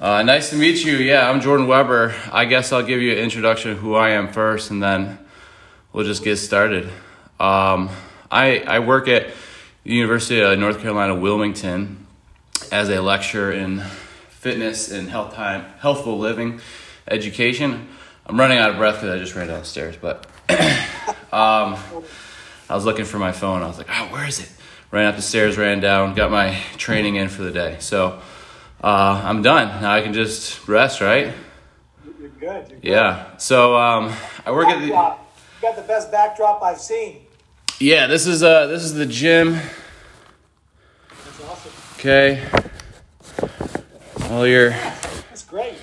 Uh, nice to meet you. Yeah, I'm Jordan Weber. I guess I'll give you an introduction of who I am first, and then we'll just get started. Um, I, I work at the University of North Carolina, Wilmington, as a lecturer in fitness and health time, healthful living education. I'm running out of breath because I just ran downstairs, but um, I was looking for my phone. I was like, oh, where is it? Ran up the stairs, ran down, got my training in for the day. So uh, I'm done. Now I can just rest, right? You're good. You're Yeah. So um, I work at the. You got the best backdrop I've seen. Yeah, this is uh this is the gym. That's awesome. Okay. All your That's great.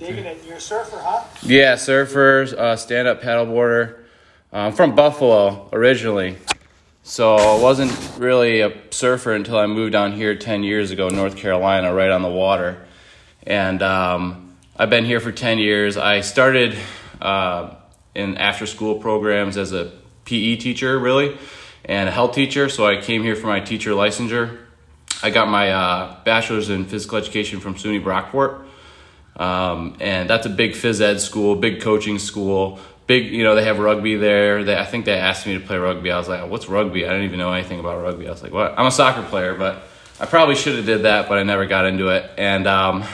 It. You're a surfer, huh? yeah surfer, uh, stand up paddleboarder. Uh, I'm from Buffalo originally, so I wasn't really a surfer until I moved down here ten years ago, North Carolina, right on the water, and um, I've been here for ten years. I started uh, in after school programs as a PE teacher, really, and a health teacher. So I came here for my teacher licensure. I got my uh, bachelor's in physical education from SUNY Brockport. Um, and that's a big phys ed school, big coaching school. Big, you know, they have rugby there. They, I think they asked me to play rugby. I was like, "What's rugby?" I didn't even know anything about rugby. I was like, "What?" I'm a soccer player, but I probably should have did that, but I never got into it. And um,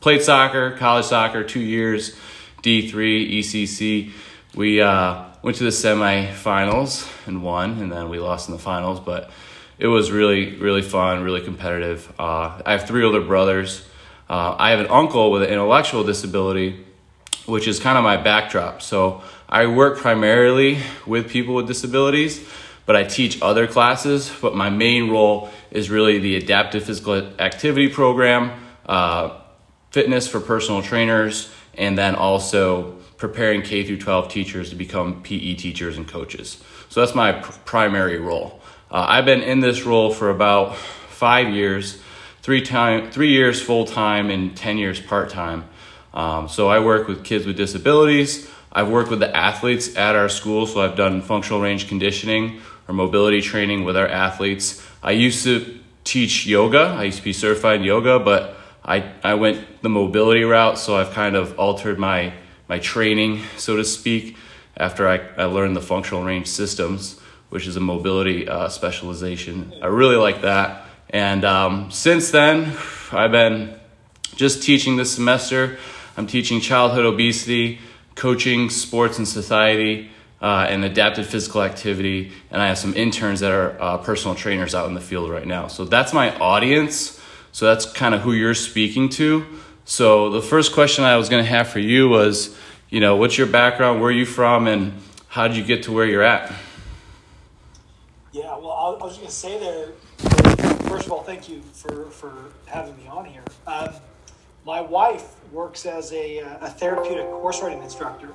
played soccer, college soccer, two years, D3, ECC. We uh, went to the semifinals and won, and then we lost in the finals. But it was really, really fun, really competitive. Uh, I have three older brothers. Uh, I have an uncle with an intellectual disability, which is kind of my backdrop. So I work primarily with people with disabilities, but I teach other classes. But my main role is really the adaptive physical activity program, uh, fitness for personal trainers, and then also preparing K through 12 teachers to become PE teachers and coaches. So that's my pr- primary role. Uh, I've been in this role for about five years, three time, three years full time and 10 years part time. Um, so I work with kids with disabilities. I've worked with the athletes at our school, so I've done functional range conditioning or mobility training with our athletes. I used to teach yoga. I used to be certified in yoga, but I, I went the mobility route, so I've kind of altered my, my training, so to speak, after I, I learned the functional range systems, which is a mobility uh, specialization. I really like that. And um, since then, I've been just teaching this semester. I'm teaching childhood obesity, coaching sports and society, uh, and adaptive physical activity. And I have some interns that are uh, personal trainers out in the field right now. So that's my audience. So that's kind of who you're speaking to. So the first question I was going to have for you was, you know, what's your background? Where are you from? And how did you get to where you're at? Yeah, well, I I was just going to say there, first of all, thank you for, for having me on here. Um, my wife works as a, uh, a therapeutic horse riding instructor.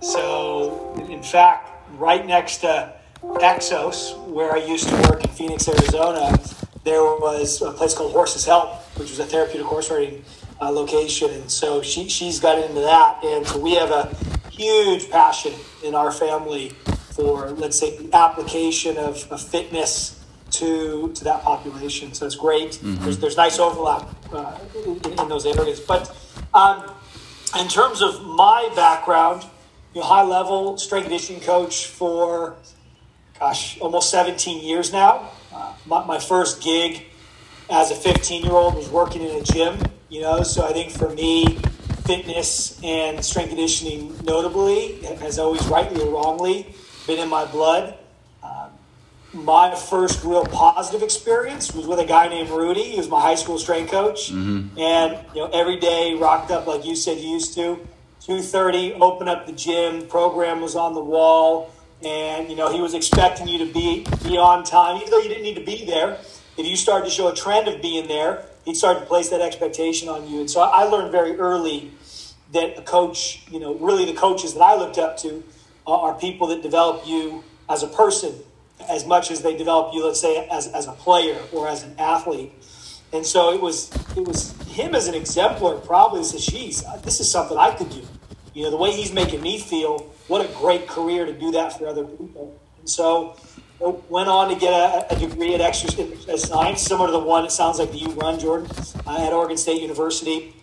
So, in fact, right next to Exos, where I used to work in Phoenix, Arizona, there was a place called Horses Help, which was a therapeutic horse riding uh, location. And so she, she's got into that. And so we have a huge passion in our family for, let's say, the application of, of fitness to to that population. So it's great. There's, there's nice overlap uh, in, in those areas. But um, in terms of my background, you know, high level strength conditioning coach for gosh, almost 17 years now. Uh, my, my first gig as a 15 year old was working in a gym, you know, so I think for me, fitness and strength conditioning, notably, has always rightly or wrongly been in my blood. My first real positive experience was with a guy named Rudy. He was my high school strength coach, mm-hmm. and you know every day rocked up like you said you used to. Two thirty, open up the gym. Program was on the wall, and you know he was expecting you to be be on time, even though you didn't need to be there. If you started to show a trend of being there, he'd start to place that expectation on you. And so I learned very early that a coach, you know, really the coaches that I looked up to are, are people that develop you as a person as much as they develop you, let's say, as, as a player or as an athlete. And so it was it was him as an exemplar probably says, geez, this is something I could do. You know, the way he's making me feel, what a great career to do that for other people. And so went on to get a, a degree at exercise science, similar to the one it sounds like that you run, Jordan, uh, at Oregon State University.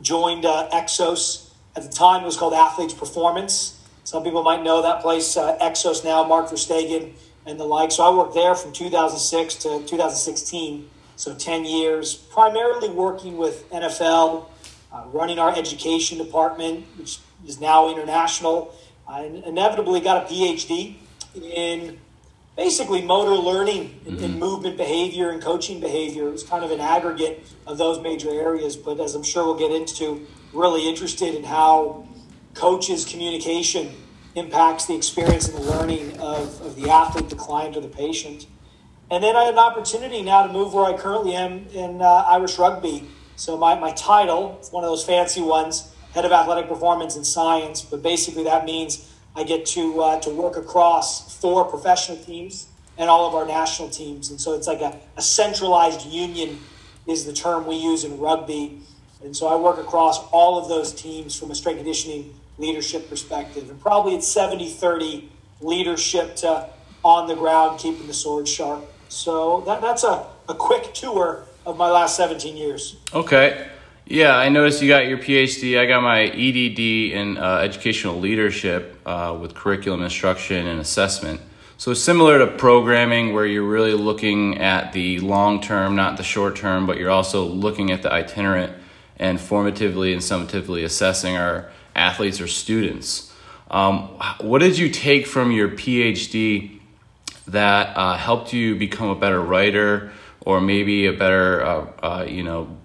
Joined uh, Exos. At the time, it was called Athletes Performance. Some people might know that place, uh, Exos now, Mark Verstegen and the like. So I worked there from 2006 to 2016, so 10 years, primarily working with NFL, uh, running our education department, which is now international. I inevitably got a PhD in basically motor learning and, mm-hmm. and, movement behavior and coaching behavior. It was kind of an aggregate of those major areas, but as I'm sure we'll get into, really interested in how coaches' communication impacts the experience and the learning of, of the athlete, the client, or the patient. And then I had an opportunity now to move where I currently am in uh, Irish rugby. So my, my title, it's one of those fancy ones, head of athletic performance and science, but basically that means I get to uh, to work across four professional teams and all of our national teams, and so it's like a, a centralized union is the term we use in rugby. And so I work across all of those teams from a strength conditioning leadership perspective. And probably it's 70 30 leadership to on the ground, keeping the sword sharp. So that, that's a, a quick tour of my last 17 years. Okay. Yeah, I noticed you got your PhD. I got my EDD in uh, educational leadership uh, with curriculum instruction and assessment. So similar to programming, where you're really looking at the long term, not the short term, but you're also looking at the itinerant and formatively and summatively assessing our athletes or students. Um, what did you take from your PhD that uh, helped you become a better writer or maybe a better, uh, uh, you know,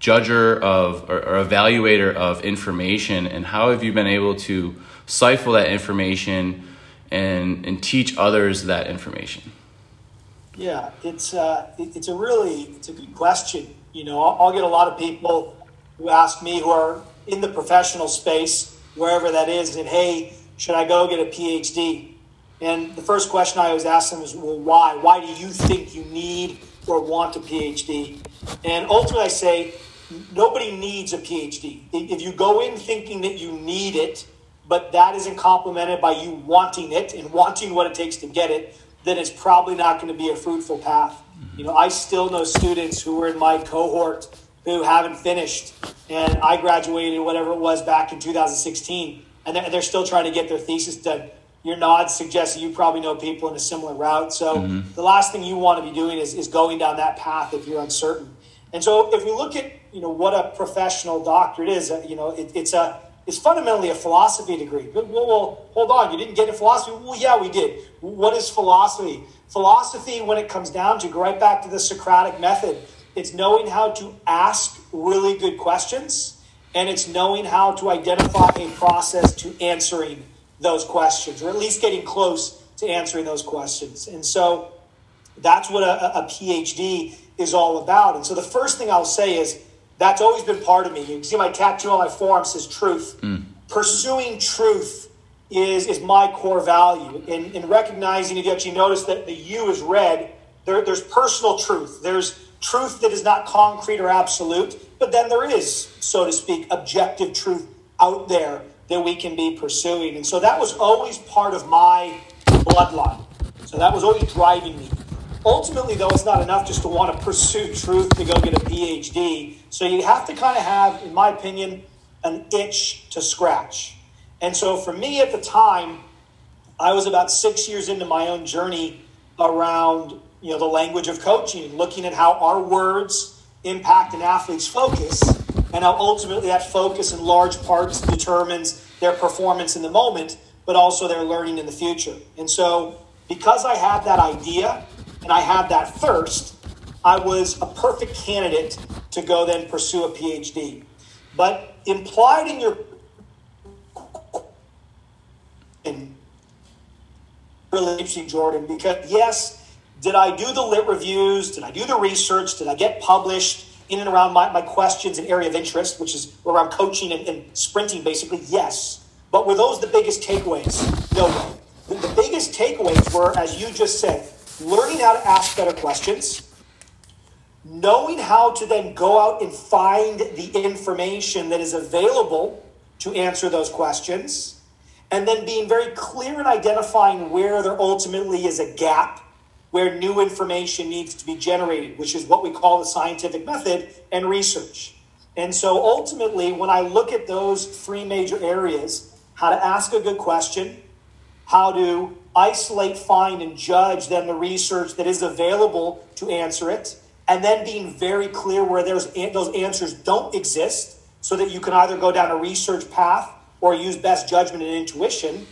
judger of or, or, evaluator of information? And how have you been able to siphon that information and, and teach others that information? Yeah, it's uh, it's a really it's a good question. You know, I'll, I'll get a lot of people who ask me who are in the professional space, wherever that is, and hey, should I go get a PhD? And the first question I always ask them is, well, why? Why do you think you need or want a PhD? And ultimately, I say, nobody needs a PhD. If you go in thinking that you need it, but that isn't complemented by you wanting it and wanting what it takes to get it, then it's probably not going to be a fruitful path. Mm-hmm. You know, I still know students who were in my cohort who haven't finished. And I graduated, whatever it was, back in 2016, and they're, they're still trying to get their thesis done. Your nod suggests that you probably know people in a similar route. So mm-hmm. the last thing you want to be doing is, is going down that path if you're uncertain. And so if we look at you know what a professional doctorate is, uh, you know it, it's a it's fundamentally a philosophy degree. Well, well, hold on, you didn't get a philosophy? Well, yeah, we did. What is philosophy? Philosophy, when it comes down to, go right back to the Socratic method it's knowing how to ask really good questions, and it's knowing how to identify a process to answering those questions, or at least getting close to answering those questions. And so that's what a, a PhD is all about. And so the first thing I'll say is that's always been part of me. You can see my tattoo on my forearm says truth. Mm. Pursuing truth is, is my core value. In, in recognizing, if you actually notice that the U is red, there, there's personal truth. There's truth that is not concrete or absolute, but then there is, so to speak, objective truth out there that we can be pursuing. And so that was always part of my bloodline. So that was always driving me. Ultimately, though, it's not enough just to want to pursue truth to go get a PhD. So you have to kind of have, in my opinion, an itch to scratch. And so for me at the time, I was about six years into my own journey around you know the language of coaching, looking at how our words impact an athlete's focus, and how ultimately that focus in large parts determines their performance in the moment, but also their learning in the future. And so, because I had that idea and I had that thirst, I was a perfect candidate to go then pursue a PhD. But implied in your really interesting, Jordan, because yes, did I do the lit reviews? Did I do the research? Did I get published in and around my, my questions and area of interest, which is around coaching and, and sprinting, basically? Yes. But were those the biggest takeaways? No way. The, the biggest takeaways were, as you just said, learning how to ask better questions, knowing how to then go out and find the information that is available to answer those questions, and then being very clear in identifying where there ultimately is a gap where new information needs to be generated, which is what we call the scientific method and research. And so ultimately, when I look at those three major areas how to ask a good question, how to isolate, find, and judge then the research that is available to answer it, and then being very clear where there's, those answers don't exist so that you can either go down a research path or use best judgment and intuition.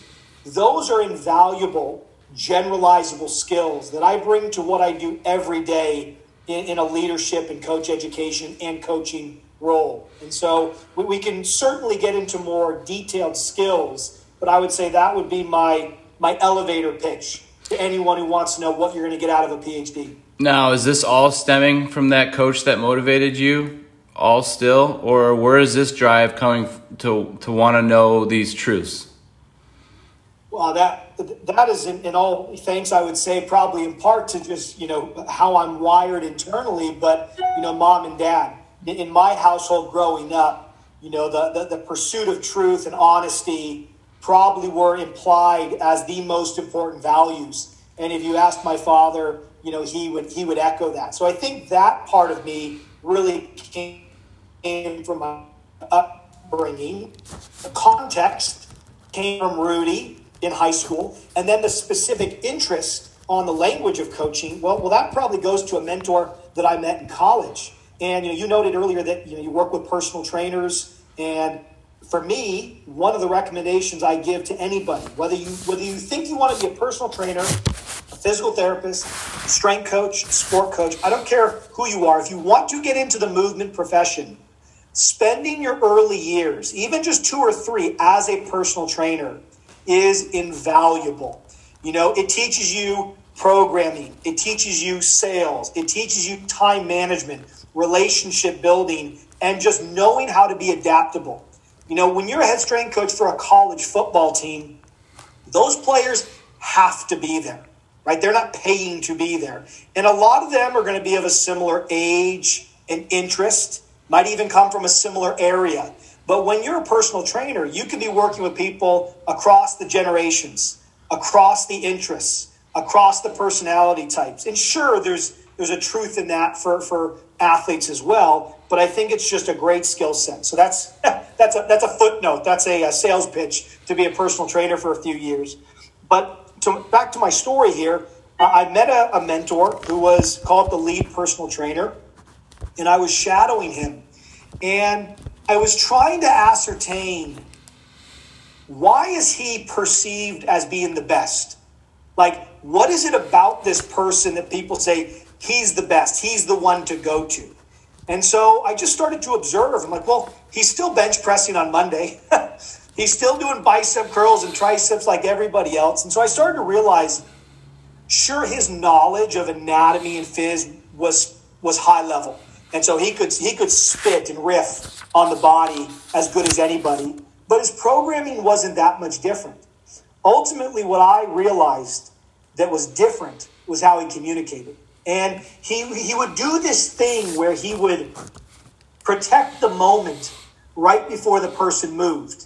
Those are invaluable generalizable skills that I bring to what I do every day in, in a leadership and coach education and coaching role. And so we, we can certainly get into more detailed skills, but I would say that would be my my elevator pitch to anyone who wants to know what you're going to get out of a PhD. Now, is this all stemming from that coach that motivated you? All still, or where is this drive coming to to want to know these truths? Well, that that is in, in, all things I would say, probably in part to just, you know, how I'm wired internally, but, you know, mom and dad. In my household growing up, you know, the, the, the pursuit of truth and honesty probably were implied as the most important values. And if you asked my father, you know, he would he would echo that. So I think that part of me really came from my upbringing. The context came from Rudy in high school, and then the specific interest on the language of coaching. Well, well, that probably goes to a mentor that I met in college. And you know, you noted earlier that you know you work with personal trainers, and for me, one of the recommendations I give to anybody, whether you whether you think you want to be a personal trainer, a physical therapist, strength coach, sport coach, I don't care who you are. If you want to get into the movement profession, spending your early years, even just two or three as a personal trainer, is invaluable. You know, it teaches you programming, it teaches you sales, it teaches you time management, relationship building, and just knowing how to be adaptable. You know, when you're a head strength coach for a college football team, those players have to be there, right? They're not paying to be there. And a lot of them are going to be of a similar age and interest, might even come from a similar area. But when you're a personal trainer, you can be working with people across the generations, across the interests, across the personality types. And sure, there's there's a truth in that for, for athletes as well. But I think it's just a great skill set. So that's that's a that's a footnote. That's a, a, sales pitch to be a personal trainer for a few years. But to, back to my story here, I met a, a mentor who was called the lead personal trainer, and I was shadowing him. And I was trying to ascertain why is he perceived as being the best? Like, what is it about this person that people say he's the best? He's the one to go to. And so I just started to observe. I'm like, well, he's still bench pressing on Monday. he's still doing bicep curls and triceps like everybody else. And so I started to realize, sure, his knowledge of anatomy and phys was was high level. And so he could he could spit and riff on the body as good as anybody. But his programming wasn't that much different. Ultimately, what I realized that was different was how he communicated. And he he would do this thing where he would protect the moment right before the person moved.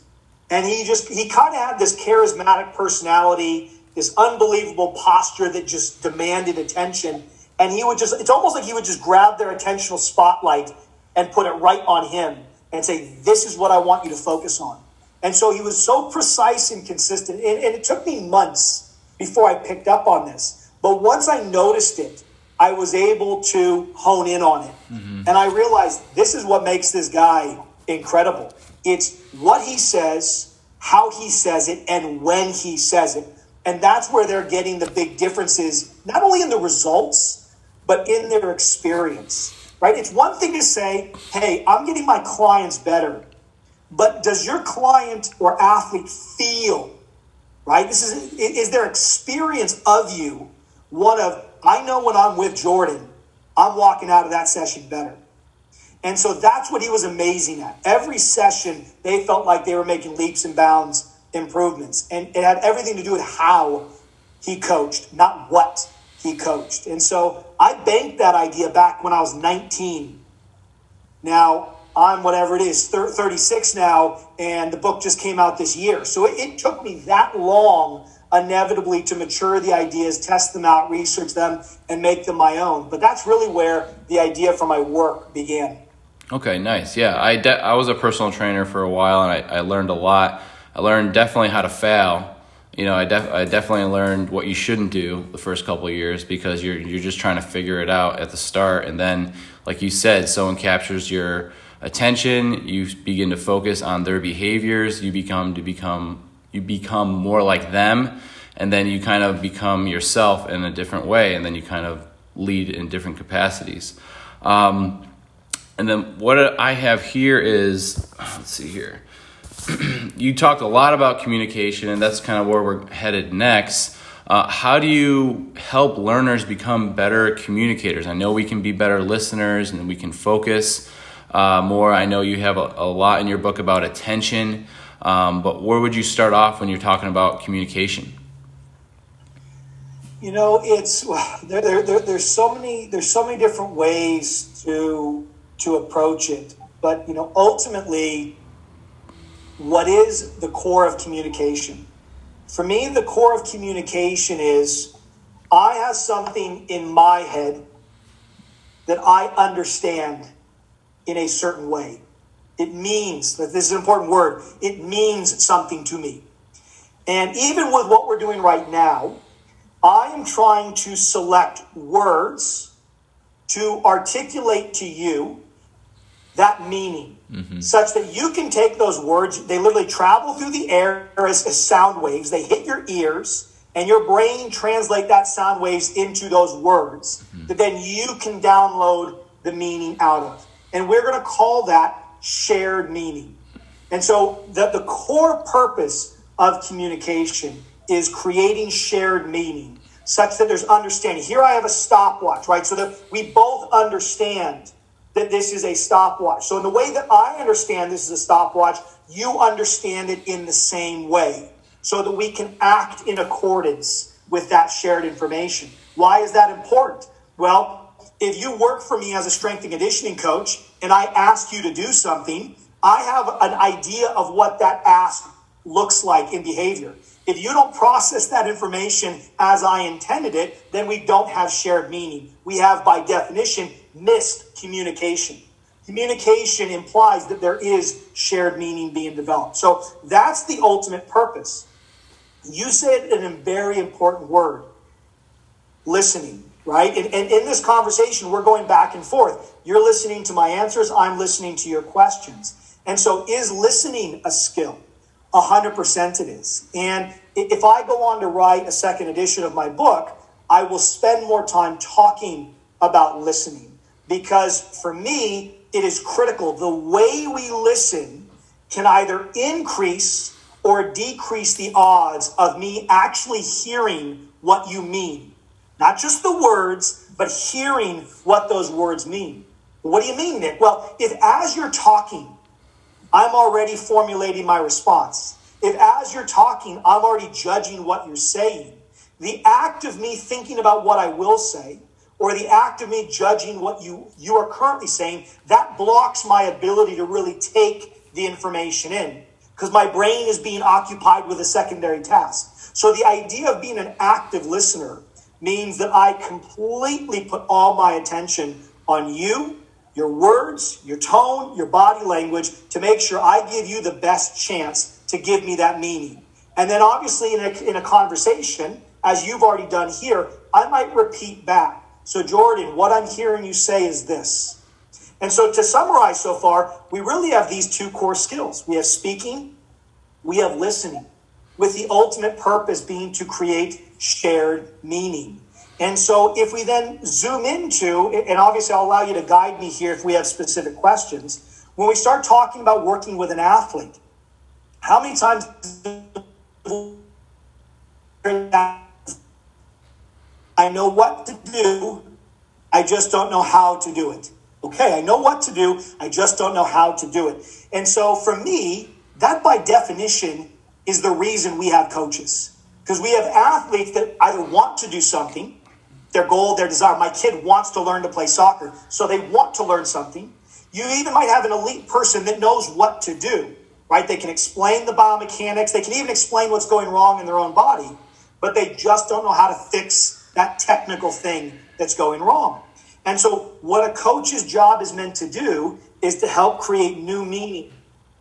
And he just he kind of had this charismatic personality, this unbelievable posture that just demanded attention and he would just it's almost like he would just grab their attentional spotlight and put it right on him and say this is what i want you to focus on. And so he was so precise and consistent. And, and it took me months before i picked up on this. But once i noticed it i was able to hone in on it. Mm-hmm. and i realized this is what makes this guy incredible. It's what he says how he says it and when he says it. And that's where they're getting the big differences not only in the results but in their experience, right? It's one thing to say, hey, I'm getting my clients better, but does your client or athlete feel, right? This is, is their experience of you one of, I know when I'm with Jordan, I'm walking out of that session better. And so that's what he was amazing at. Every session, they felt like they were making leaps and bounds improvements. And it had everything to do with how he coached, not what he coached. And so I banked that idea back when I was 19. Now, I'm whatever it is, 36 now, and the book just came out this year. So it, it took me that long inevitably to mature the ideas, test them out, research them, and make them my own. But that's really where the idea for my work began. Okay, nice. Yeah, I, de- I was a personal trainer for a while and I, I learned a lot. I learned definitely how to fail. You know, I, def- I definitely learned what you shouldn't do the first couple years because you're, you're just trying to figure it out at the start. And then, like you said, someone captures your attention, you begin to focus on their behaviors, you become to become you become more like them and then you kind of become yourself in a different way and then you kind of lead in different capacities um, and then what i have here is let's see here you talked a lot about communication and that's kind of where we're headed next. Uh, how do you help learners become better communicators? I know we can be better listeners and we can focus uh, more. I know you have a, a lot in your book about attention um, but where would you start off when you're talking about communication? You know, it's there, there, there, there's so many there's so many different ways to to approach it, but you know, ultimately, what is the core of communication? For me, the core of communication is I have something in my head that I understand in a certain way. It means that this is an important word. It means something to me. And even with what we're doing right now, I am trying to select words to articulate to you that meaning, mm-hmm. such that you can take those words, they literally travel through the air as, as sound waves, they hit your ears, and your brain translate that sound waves into those words mm-hmm. that then you can download the meaning out of. And we're going to call that shared meaning. And so the, the core purpose of communication is creating shared meaning such that there's understanding. Here I have a stopwatch, right? So that we both understand that this is a stopwatch. So in the way that I understand this is a stopwatch, you understand it in the same way so that we can act in accordance with that shared information. Why is that important? Well, if you work for me as a strength and conditioning coach and I ask you to do something, I have an idea of what that ask looks like in behavior. If you don't process that information as I intended it, then we don't have shared meaning. We have, by definition, missed communication. Communication implies that there is shared meaning being developed. So that's the ultimate purpose. You said a very important word listening right? And, and, in this conversation, we're going back and forth. You're listening to my answers, I'm listening to your questions. And so, is listening a skill? 100% it is. And if I go on to write a second edition of my book, I will spend more time talking about listening because for me, it is critical. The way we listen can either increase or decrease the odds of me actually hearing what you mean not just the words, but hearing what those words mean. What do you mean, Nick? Well, if as you're talking, I'm already formulating my response, if as you're talking, I'm already judging what you're saying, the act of me thinking about what I will say, or the act of me judging what you, you are currently saying, that blocks my ability to really take the information in because my brain is being occupied with a secondary task. So the idea of being an active listener means that I completely put all my attention on you, your words, your tone, your body language to make sure I give you the best chance to give me that meaning. And then, obviously, in a, in a conversation, as you've already done here, I might repeat back. So, Jordan, what I'm hearing you say is this. And so, to summarize so far, we really have these two core skills we have speaking, we have listening, with the ultimate purpose being to create shared meaning. And so, if we then zoom into, and obviously I'll allow you to guide me here if we have specific questions, when we start talking about working with an athlete, how many times I know what to do, I just don't know how to do it. Okay, I know what to do, I just don't know how to do it. And so for me, that by definition is the reason we have coaches. Because we have athletes that either want to do something, their goal, their desire. My kid wants to learn to play soccer, so they want to learn something. You even might have an elite person that knows what to do, right? They can explain the biomechanics, they can even explain what's going wrong in their own body, but they just don't know how to fix that technical thing that's going wrong. And so, what a coach's job is meant to do is to help create new meaning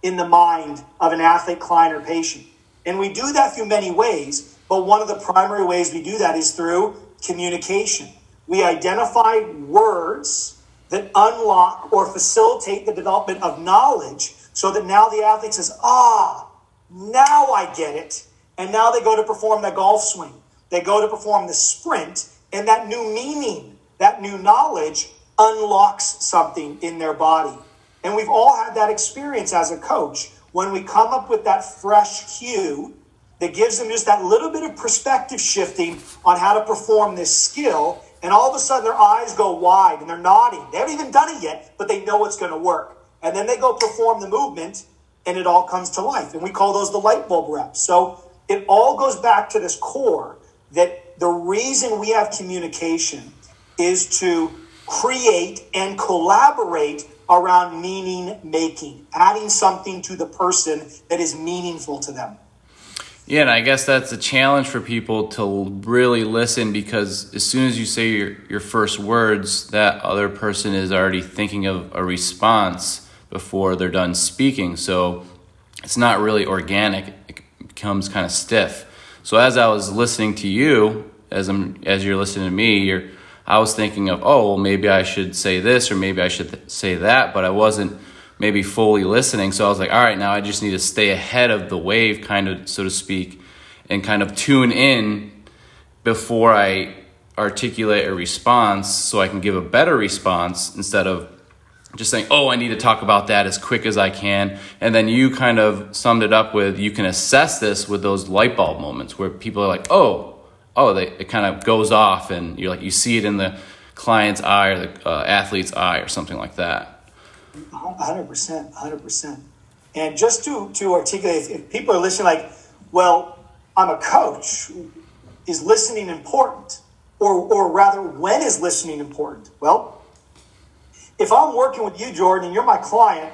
in the mind of an athlete, client, or patient. And we do that through many ways, but one of the primary ways we do that is through communication. We identify words that unlock or facilitate the development of knowledge so that now the athlete says, ah, now I get it. And now they go to perform the golf swing. They go to perform the sprint, and that new meaning, that new knowledge unlocks something in their body. And we've all had that experience as a coach when we come up with that fresh cue that gives them just that little bit of perspective shifting on how to perform this skill. And all of a sudden, their eyes go wide and they're nodding. They haven't even done it yet, but they know it's going to work. And then they go perform the movement and it all comes to life. And we call those the light bulb reps. So it all goes back to this core that the reason we have communication is to create and collaborate around meaning making, adding something to the person that is meaningful to them. Yeah, and I guess that's a challenge for people to really listen because as soon as you say your, your first words, that other person is already thinking of a response before they're done speaking. So it's not really organic, it becomes kind of stiff. So as I was listening to you, as I'm as you're listening to me, you're I was thinking of, oh, well, maybe I should say this or maybe I should th- say that, but I wasn't maybe fully listening. So I was like, all right, now I just need to stay ahead of the wave, kind of, so to speak, and kind of tune in before I articulate a response so I can give a better response instead of just saying, oh, I need to talk about that as quick as I can. And then you kind of summed it up with you can assess this with those light bulb moments where people are like, oh, oh, they, it kind of goes off, and you're like you see it in the client's eye or the uh, athlete's eye or something like that. Hundred percent, hundred percent. And just to to articulate, if people are listening, like, well, I'm a coach. Is listening important, or or rather, when is listening important? Well, if I'm working with you, Jordan, and you're my client,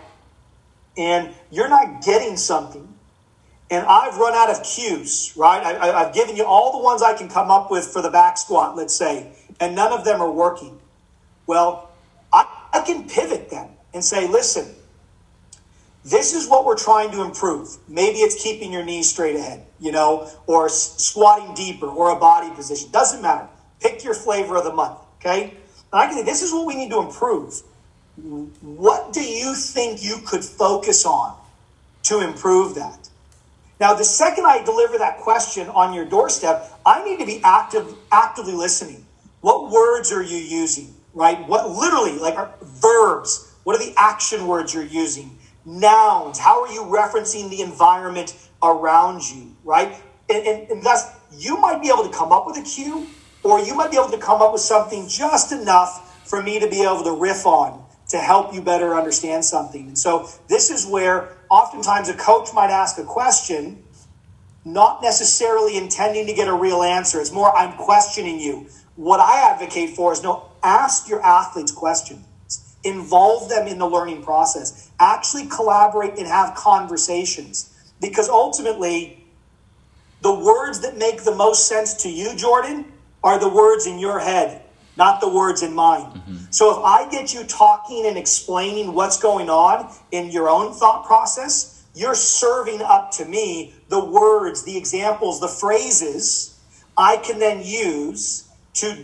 and you're not getting something and I've run out of cues, right? I, have given you all the ones I can come up with for the back squat, let's say, and none of them are working. Well, I, I can pivot then and say, listen, this is what we're trying to improve. Maybe it's keeping your knees straight ahead, you know, or squatting deeper or a body position. Doesn't matter. Pick your flavor of the month, okay? And I can say, this is what we need to improve. What do you think you could focus on to improve that? Now, the second I deliver that question on your doorstep, I need to be active, actively listening. What words are you using? Right? What literally, like verbs? What are the action words you're using? Nouns. How are you referencing the environment around you? Right? And, and, and thus, you might be able to come up with a cue, or you might be able to come up with something just enough for me to be able to riff on to help you better understand something. And so, this is where oftentimes a coach might ask a question, not necessarily intending to get a real answer. It's more, I'm questioning you. What I advocate for is no, ask your athletes questions, involve them in the learning process, actually collaborate and have conversations. Because ultimately, the words that make the most sense to you, Jordan, are the words in your head, not the words in mind. Mm-hmm. So if I get you talking and explaining what's going on in your own thought process, you're serving up to me the words, the examples, the phrases I can then use to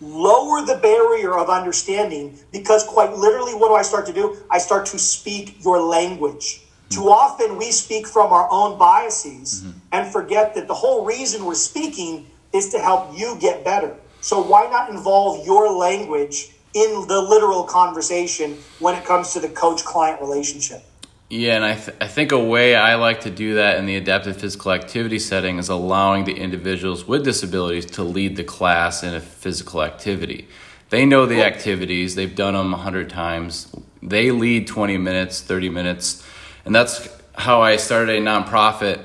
lower the barrier of understanding because quite literally what do I start to do? I start to speak your language. Mm-hmm. Too often we speak from our own biases mm-hmm. and forget that the whole reason we're speaking is to help you get better. So why not involve your language in the literal conversation when it comes to the coach client relationship. Yeah, and I, th- I think a way I like to do that in the adaptive physical activity setting is allowing the individuals with disabilities to lead the class in a physical activity. They know the activities, they've done them 100 times. They lead 20 minutes, 30 minutes. And that's how I started a nonprofit,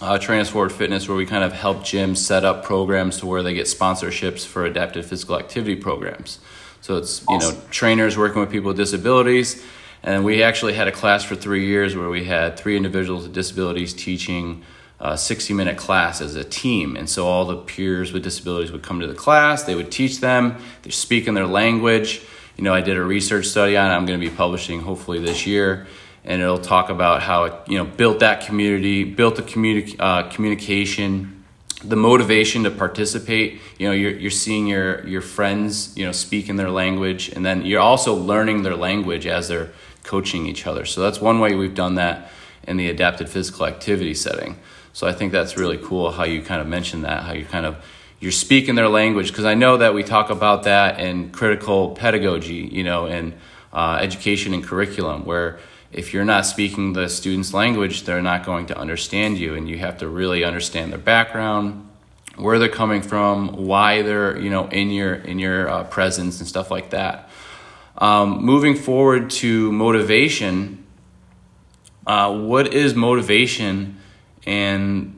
uh, Transforward Fitness, where we kind of help gyms set up programs to where they get sponsorships for adaptive physical activity programs. So it's you know trainers working with people with disabilities, and we actually had a class for three years where we had three individuals with disabilities teaching a 60 minute class as a team. And so all the peers with disabilities would come to the class, they would teach them, they speak in their language. You know, I did a research study on it, I'm going to be publishing hopefully this year. And it'll talk about how it, you know, built that community, built the communi- uh, communication, the motivation to participate. You know, you're, you're seeing your, your friends, you know, speak in their language, and then you're also learning their language as they're coaching each other. So that's one way we've done that in the adapted physical activity setting. So I think that's really cool how you kind of mentioned that, how you kind of you're speaking their language because I know that we talk about that in critical pedagogy, you know, in uh, education and curriculum, where if you're not speaking the student's language, they're not going to understand you, and you have to really understand their background, where they're coming from, why they're you know in your in your uh, presence and stuff like that. Um, moving forward to motivation, uh, what is motivation? and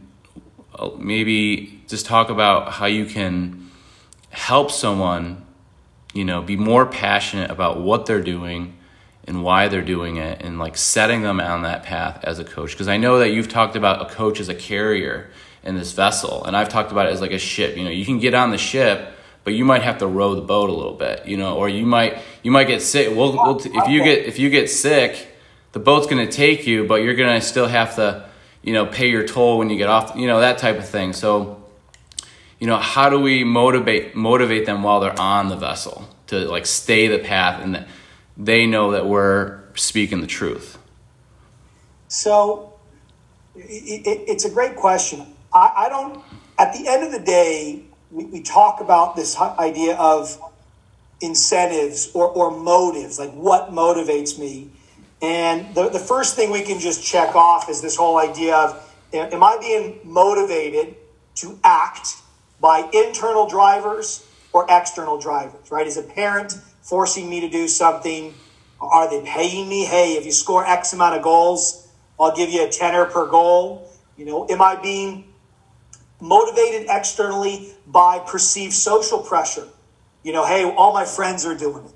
uh, maybe just talk about how you can help someone, you know, be more passionate about what they're doing and why they're doing it and like setting them on that path as a coach. Because I know that you've talked about a coach as a carrier in this vessel, and I've talked about it as like a ship. You know, you can get on the ship, but you might have to row the boat a little bit, you know, or you might you might get sick. Well, we'll if you get if you get sick, the boat's going to take you, but you're going to still have to you know, pay your toll when you get off, you know, that type of thing. So, you know, how do we motivate motivate them while they're on the vessel to like stay the path and that they know that we're speaking the truth? So, it, it, it's a great question. I, I, don't. At the end of the day, we, we talk about this idea of incentives or, or motives, like what motivates me and the, the first thing we can just check off is this whole idea of am I being motivated to act by internal drivers or external drivers, right? Is a parent forcing me to do something? Are they paying me? Hey, if you score X amount of goals, I'll give you a tenner per goal. You know, am I being motivated externally by perceived social pressure? You know, hey, all my friends are doing it.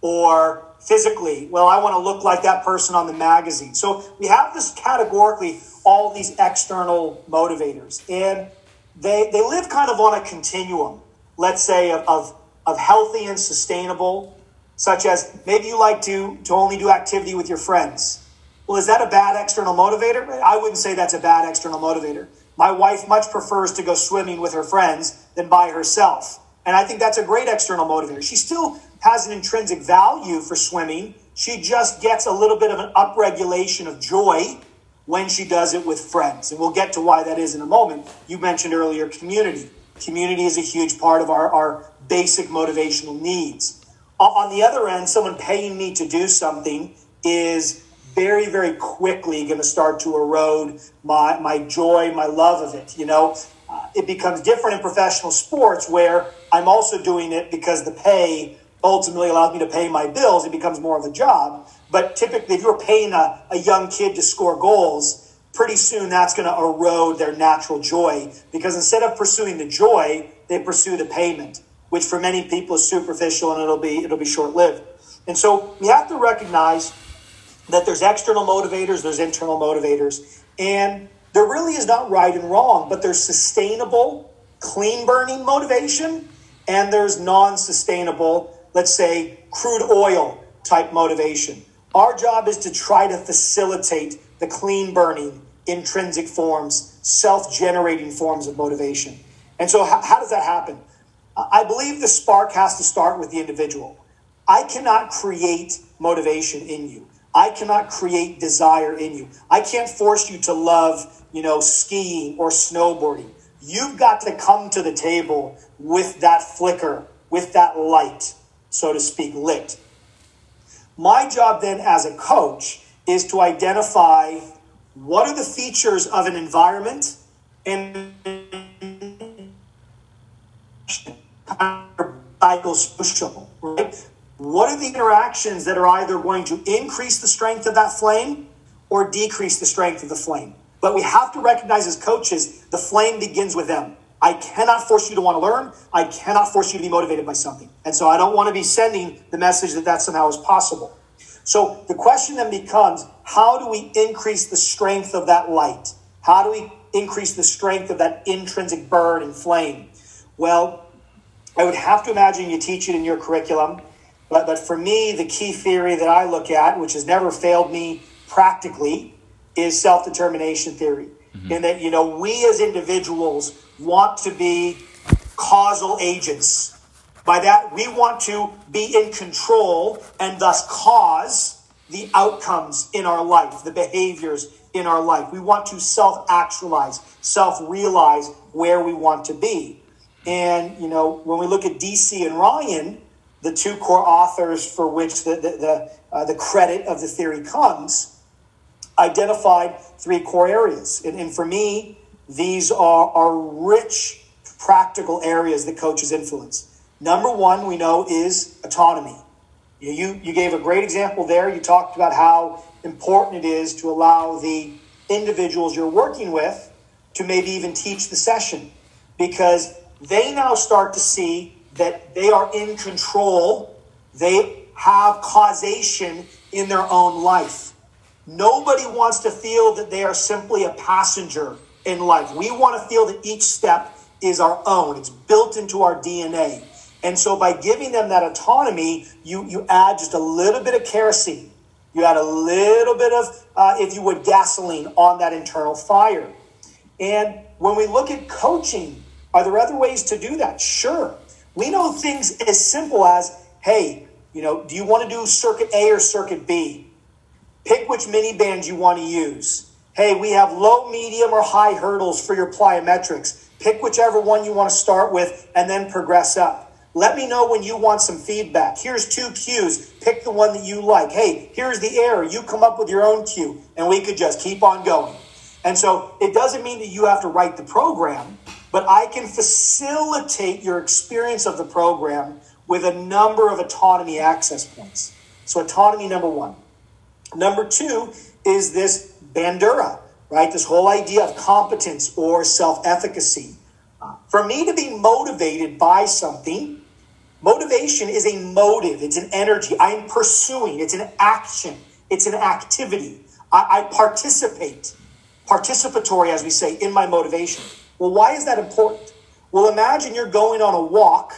Or physically. Well, I want to look like that person on the magazine. So we have this categorically all these external motivators, and they they live kind of on a continuum. Let's say of of, of healthy and sustainable, such as maybe you like to to only do activity with your friends. Well, is that a bad external motivator? I wouldn't say that's a bad external motivator. My wife much prefers to go swimming with her friends than by herself. And I think that's a great external motivator. She still has an intrinsic value for swimming. She just gets a little bit of an upregulation of joy when she does it with friends. And we'll get to why that is in a moment. You mentioned earlier community. Community is a huge part of our, our basic motivational needs. On the other end, someone paying me to do something is very, very quickly going to start to erode my, my joy, my love of it. You know, uh, it becomes different in professional sports where I'm also doing it because the pay ultimately allows me to pay my bills, it becomes more of a job. But typically, if you're paying a, a young kid to score goals, pretty soon that's going to erode their natural joy because instead of pursuing the joy, they pursue the payment, which for many people is superficial and it'll be it'll be short lived. And so you have to recognize that there's external motivators, there's internal motivators, and there really is not right and wrong, but there's sustainable, clean burning motivation, and there's non sustainable let's say, crude oil type motivation. Our job is to try to facilitate the clean burning, intrinsic forms, self generating forms of motivation. And so, how, how, does that happen? I believe the spark has to start with the individual. I cannot create motivation in you. I cannot create desire in you. I can't force you to love, you know, skiing or snowboarding. You've got to come to the table with that flicker, with that light so to speak, lit. My job then as a coach is to identify what are the features of an environment and psychosocial, right? What are the interactions that are either going to increase the strength of that flame or decrease the strength of the flame? But we have to recognize as coaches, the flame begins with them. I cannot force you to want to learn. I cannot force you to be motivated by something. And so I don't want to be sending the message that that somehow is possible. So the question then becomes how do we increase the strength of that light? How do we increase the strength of that intrinsic burn and flame? Well, I would have to imagine you teach it in your curriculum. But, but for me, the key theory that I look at, which has never failed me practically, is self determination theory. Mm-hmm. In that, you know, we as individuals want to be causal agents. By that, we want to be in control and thus cause the outcomes in our life, the behaviors in our life. We want to self actualize, self realize where we want to be. And, you know, when we look at Deci and Ryan, the two core authors for which the, the, the, uh, the credit of the theory comes, identified three core areas. And, and for me, these are, are rich, practical areas that coaches influence. Number one, we know, is autonomy. You, you, you gave a great example there. You talked about how important it is to allow the individuals you're working with to maybe even teach the session because they now start to see that they are in control, they have causation in their own life. Nobody wants to feel that they are simply a passenger in life. We want to feel that each step is our own, it's built into our DNA. And so by giving them that autonomy, you, you add just a little bit of kerosene. You add a little bit of, uh, if you would, gasoline on that internal fire. And when we look at coaching, are there other ways to do that? Sure. We know things as simple as, hey, you know, do you want to do circuit A or circuit B? Pick which mini band you want to use. Hey, we have low, medium, or high hurdles for your plyometrics. Pick whichever one you want to start with and then progress up. Let me know when you want some feedback. Here's two cues. Pick the one that you like. Hey, here's the error. You come up with your own cue, and we could just keep on going. And so it doesn't mean that you have to write the program, but I can facilitate your experience of the program with a number of autonomy access points. So, autonomy number one. Number two is this Bandura, right? This whole idea of competence or self efficacy. Uh, for me to be motivated by something, motivation is a motive, it's an energy. I'm pursuing, it's an action, it's an activity. I, I participate, participatory, as we say, in my motivation. Well, why is that important? Well, imagine you're going on a walk,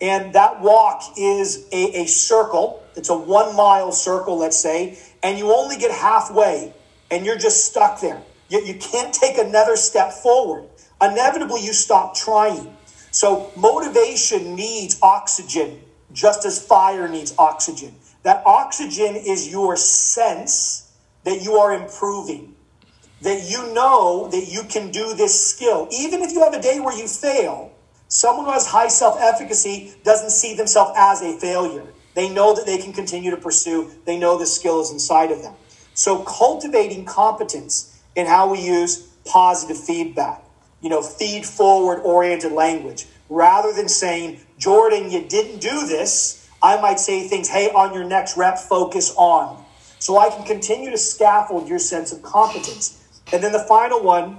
and that walk is a, a circle. It's a one mile circle, let's say, and you only get halfway, and you're just stuck there. You, you can't take another step forward. Inevitably, you stop trying. So, motivation needs oxygen, just as fire needs oxygen. That oxygen is your sense that you are improving that you know that you can do this skill. Even if you have a day where you fail, someone who has high self efficacy doesn't see themselves as a failure. They know that they can continue to pursue, they know the skill is inside of them. So, cultivating competence in how we use positive feedback, you know, feed forward oriented language, rather than saying, Jordan, you didn't do this, I might say things, hey, on your next rep, focus on. So I can continue to scaffold your sense of competence. And then the final one,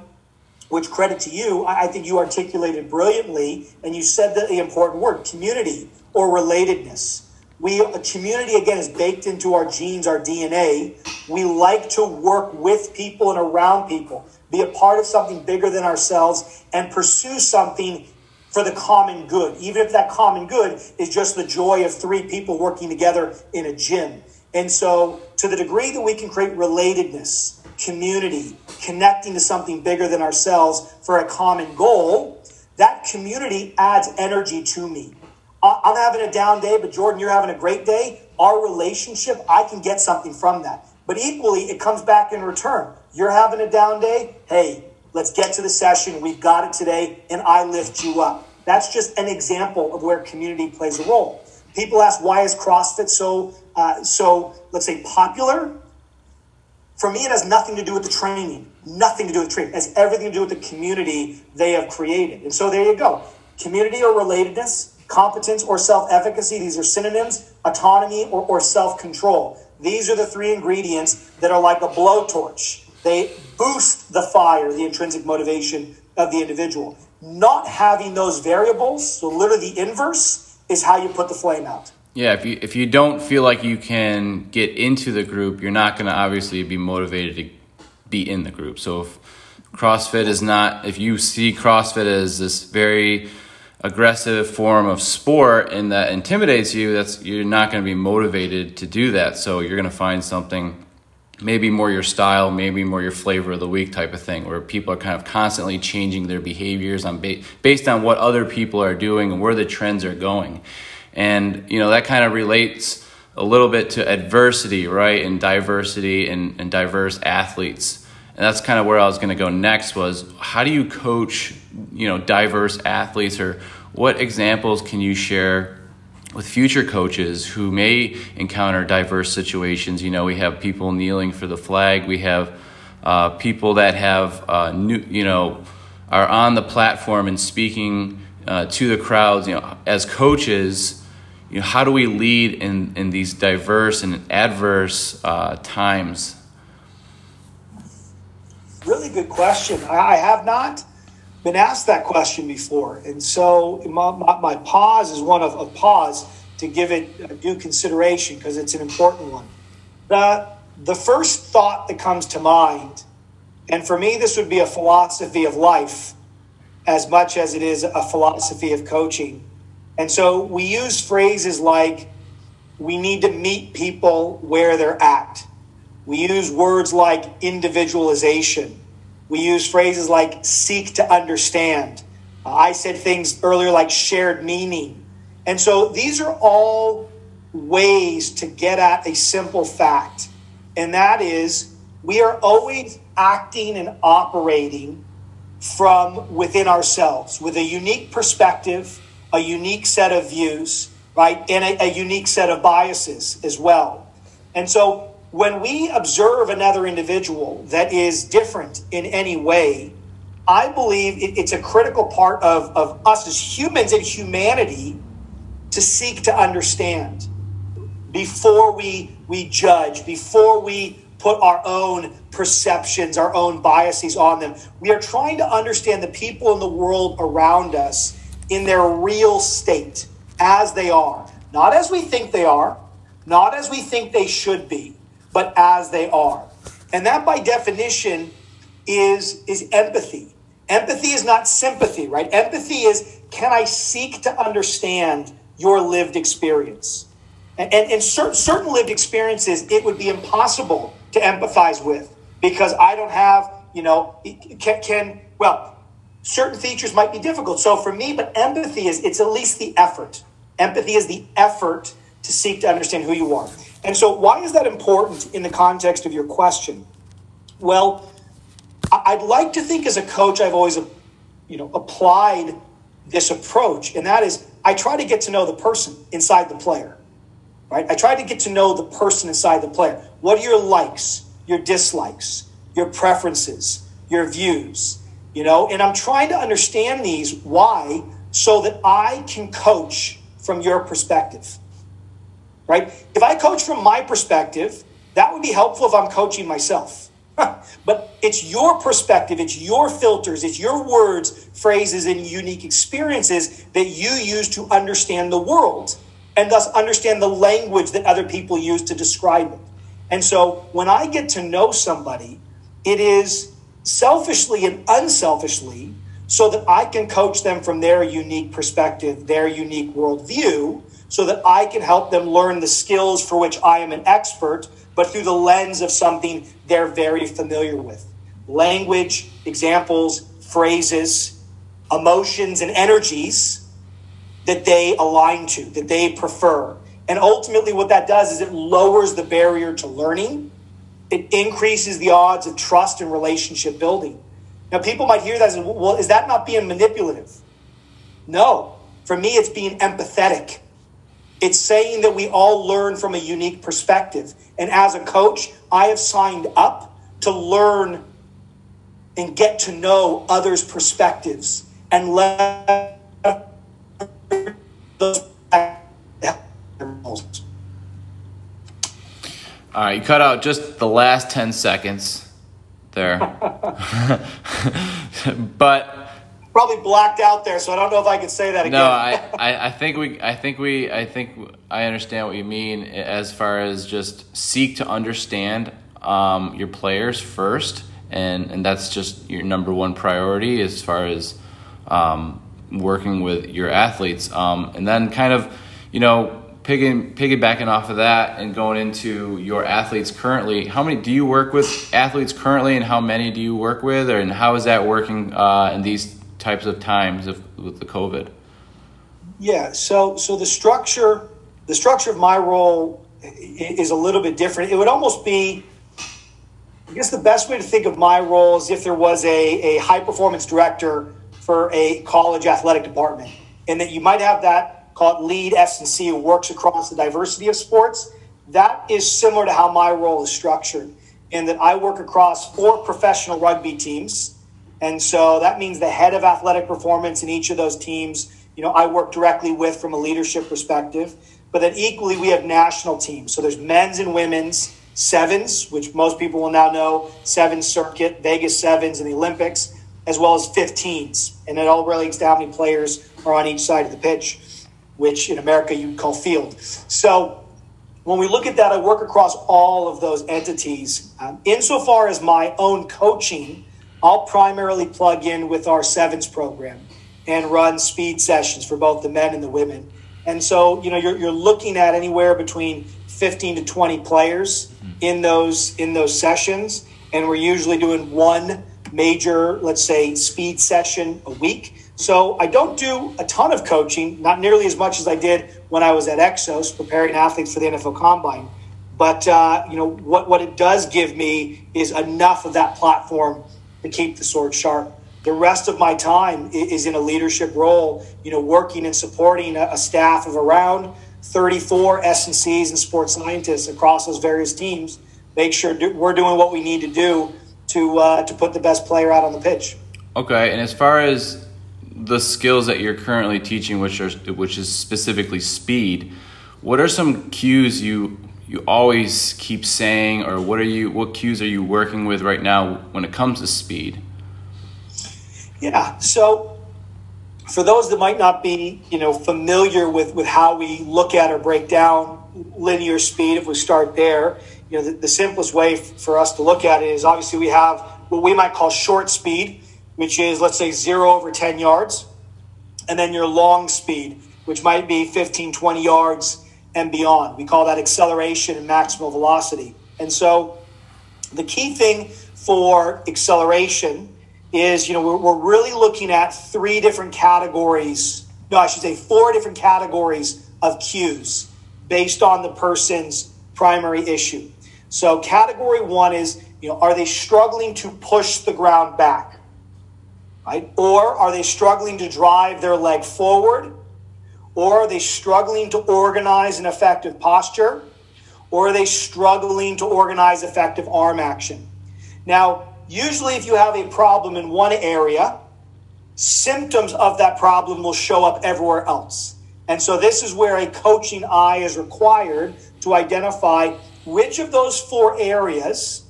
which credit to you, I think you articulated brilliantly, and you said the, the important word community or relatedness. We a community again is baked into our genes, our DNA. We like to work with people and around people, be a part of something bigger than ourselves, and pursue something for the common good, even if that common good is just the joy of three people working together in a gym. And so, to the degree that we can create relatedness, community, connecting to something bigger than ourselves for a common goal, that community adds energy to me. I'm having a down day, but Jordan, you're having a great day. Our relationship, I can get something from that. But equally, it comes back in return. You're having a down day. Hey, let's get to the session. We've got it today, and I lift you up. That's just an example of where community plays a role. People ask, why is CrossFit so, uh, so let's say, popular? For me, it has nothing to do with the training, nothing to do with training. It has everything to do with the community they have created. And so there you go. Community or relatedness, competence or self efficacy, these are synonyms, autonomy or, or self control. These are the three ingredients that are like a blowtorch. They boost the fire, the intrinsic motivation of the individual. Not having those variables, so literally the inverse, is how you put the flame out. Yeah, if you if you don't feel like you can get into the group, you're not going to obviously be motivated to be in the group. So if CrossFit is not, if you see CrossFit as this very aggressive form of sport and that intimidates you, that's you're not going to be motivated to do that. So you're going to find something maybe more your style, maybe more your flavor of the week type of thing, where people are kind of constantly changing their behaviors on ba- based on what other people are doing and where the trends are going. And you know that kind of relates a little bit to adversity, right? And diversity and, and diverse athletes. And that's kind of where I was going to go next was how do you coach, you know, diverse athletes or what examples can you share with future coaches who may encounter diverse situations? You know, we have people kneeling for the flag. We have uh, people that have, uh, new, you know, are on the platform and speaking uh, to the crowds. You know, as coaches, you know, how do we lead in, in these diverse and adverse uh, times? Really good question. I, have not been asked that question before. And so my, my, my pause is one of, of pause to give it due consideration because it's an important one. The, the first thought that comes to mind, and for me, this would be a philosophy of life as much as it is a philosophy of coaching and so we use phrases like, we need to meet people where they're at. We use words like individualization. We use phrases like seek to understand. Uh, I said things earlier like shared meaning. And so these are all ways to get at a simple fact. And that is, we are always acting and operating from within ourselves with a unique perspective a unique set of views, right? And a, a unique set of biases as well. And so when we observe another individual that is different in any way, I believe it, it's a critical part of, of us as humans and humanity to seek to understand before we, we judge, before we put our own perceptions, our own biases on them. We are trying to understand the people in the world around us in their real state as they are, not as we think they are, not as we think they should be, but as they are. And that by definition is, is empathy. Empathy is not sympathy, right? Empathy is can I seek to understand your lived experience? And, and in certain, certain lived experiences, it would be impossible to empathize with because I don't have, you know, can, can well, certain features might be difficult. So for me, but empathy is it's at least the effort. Empathy is the effort to seek to understand who you are. And so why is that important in the context of your question? Well, I'd like to think as a coach I've always you know applied this approach and that is I try to get to know the person inside the player. Right? I try to get to know the person inside the player. What are your likes, your dislikes, your preferences, your views? You know, and I'm trying to understand these. Why? So that I can coach from your perspective, right? If I coach from my perspective, that would be helpful if I'm coaching myself. but it's your perspective, it's your filters, it's your words, phrases, and unique experiences that you use to understand the world and thus understand the language that other people use to describe it. And so when I get to know somebody, it is selfishly and unselfishly so that I can coach them from their unique perspective, their unique worldview, so that I can help them learn the skills for which I am an expert, but through the lens of something they're very familiar with. Language, examples, phrases, emotions, and energies that they align to, that they prefer. And ultimately, what that does is it lowers the barrier to learning it increases the odds of trust and relationship building. Now, people might hear that as, well, is that not being manipulative? No. For me, it's being empathetic. It's saying that we all learn from a unique perspective. And as a coach, I have signed up to learn and get to know others' perspectives and let those all right, you cut out just the last 10 seconds there. but probably blacked out there, so I don't know if I can say that again. No, I, I, I think we I think we I think I understand what you mean as far as just seek to understand um, your players first, and and that's just your number one priority as far as um, working with your athletes, um, and then kind of you know piggy, piggybacking off of that and going into your athletes currently, how many do you work with athletes currently, and how many do you work with, or and how is that working uh, in these types of times of, with the COVID? Yeah, so so the structure the structure of my role is a little bit different. It would almost be, I guess, the best way to think of my role is if there was a, a high performance director for a college athletic department, and that you might have that called Lead S&C, who works across the diversity of sports. That is similar to how my role is structured, in that I work across four professional rugby teams. And so that means the head of athletic performance in each of those teams, you know, I work directly with from a leadership perspective. But then equally, we have national teams. So there's men's and women's sevens, which most people will now know, seven circuit, Vegas sevens, and the Olympics, as well as 15s. And it all relates to how many players are on each side of the pitch which in America you'd call field. So when we look at that, I work across all of those entities. Um, insofar as my own coaching, I'll primarily plug in with our sevens program and run speed sessions for both the men and the women. And so, you know, you're, you're looking at anywhere between 15 to 20 players in those in those sessions, and we're usually doing one major, let's say, speed session a week. So I don't do a ton of coaching, not nearly as much as I did when I was at Exos preparing athletes for the NFL Combine. But uh, you know what? What it does give me is enough of that platform to keep the sword sharp. The rest of my time is in a leadership role, you know, working and supporting a, staff of around 34 S&Cs and sports scientists across those various teams. Make sure we're doing what we need to do to uh, to put the best player out on the pitch. Okay, and as far as the skills that you're currently teaching, which are which is specifically speed, what are some cues you you always keep saying, or what are you what cues are you working with right now when it comes to speed? Yeah, so for those that might not be you know familiar with with how we look at or break down linear speed, if we start there, you know the, the simplest way f- for us to look at it is obviously we have what we might call short speed which is, let's say, zero over 10 yards, and then your long speed, which might be 15, 20 yards and beyond. We call that acceleration and maximal velocity. And so the key thing for acceleration is, you know, we're, we're really looking at three different categories. No, I should say four different categories of cues based on the person's primary issue. So category one is, you know, are they struggling to push the ground back? Right? Or are they struggling to drive their leg forward? Or are they struggling to organize an effective posture? Or are they struggling to organize effective arm action? Now, usually, if you have a problem in one area, symptoms of that problem will show up everywhere else. And so, this is where a coaching eye is required to identify which of those four areas,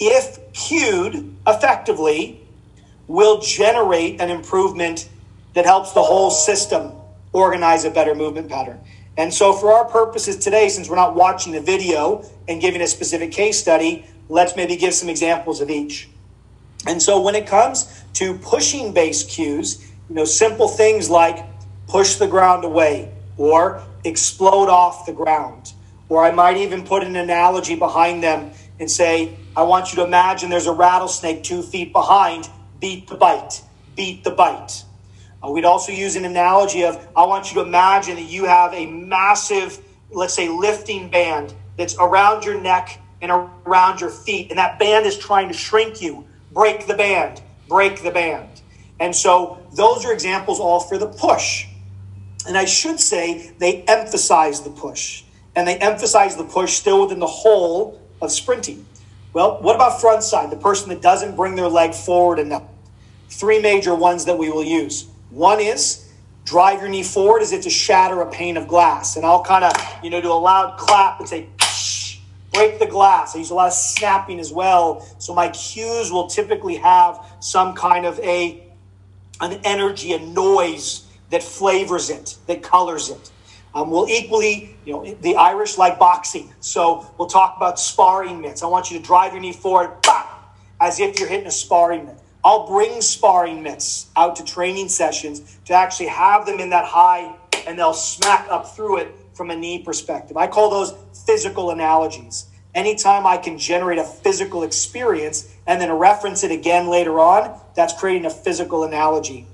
if cued effectively, will generate an improvement that helps the whole system organize a better movement pattern. And so, for our purposes today, since we're not watching the video and giving a specific case study, let's maybe give some examples of each. And so, when it comes to pushing based cues, you know, simple things like push the ground away or explode off the ground. Or I might even put an analogy behind them and say, I want you to imagine there's a rattlesnake two feet behind beat the bite, beat the bite. Uh, we'd also use an analogy of I want you to imagine that you have a massive, let's say, lifting band that's around your neck and around your feet, and that band is trying to shrink you. Break the band, break the band. And so those are examples all for the push. And I should say they emphasize the push. And they emphasize the push still within the whole of sprinting. Well, what about front side? The person that doesn't bring their leg forward enough. Three major ones that we will use. One is drive your knee forward as if to shatter a pane of glass. And I'll kind of, you know, do a loud clap and say, break the glass. I use a lot of snapping as well. So my cues will typically have some kind of a an energy, a noise that flavors it, that colors it. Um, we'll equally, you know, the Irish like boxing. So we'll talk about sparring mitts. I want you to drive your knee forward, as if you're hitting a sparring mitt. I'll bring sparring mitts out to training sessions to actually have them in that high and they'll smack up through it from a knee perspective. I call those physical analogies. Anytime I can generate a physical experience and then reference it again later on, that's creating a physical analogy.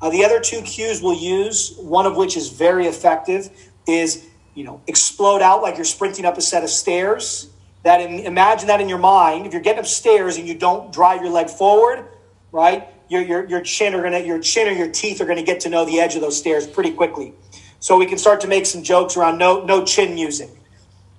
Uh, the other two cues we'll use, one of which is very effective, is you know explode out like you're sprinting up a set of stairs. That in, imagine that in your mind. If you're getting upstairs and you don't drive your leg forward, right, your, your, your chin are gonna your chin or your teeth are gonna get to know the edge of those stairs pretty quickly. So we can start to make some jokes around no no chin music.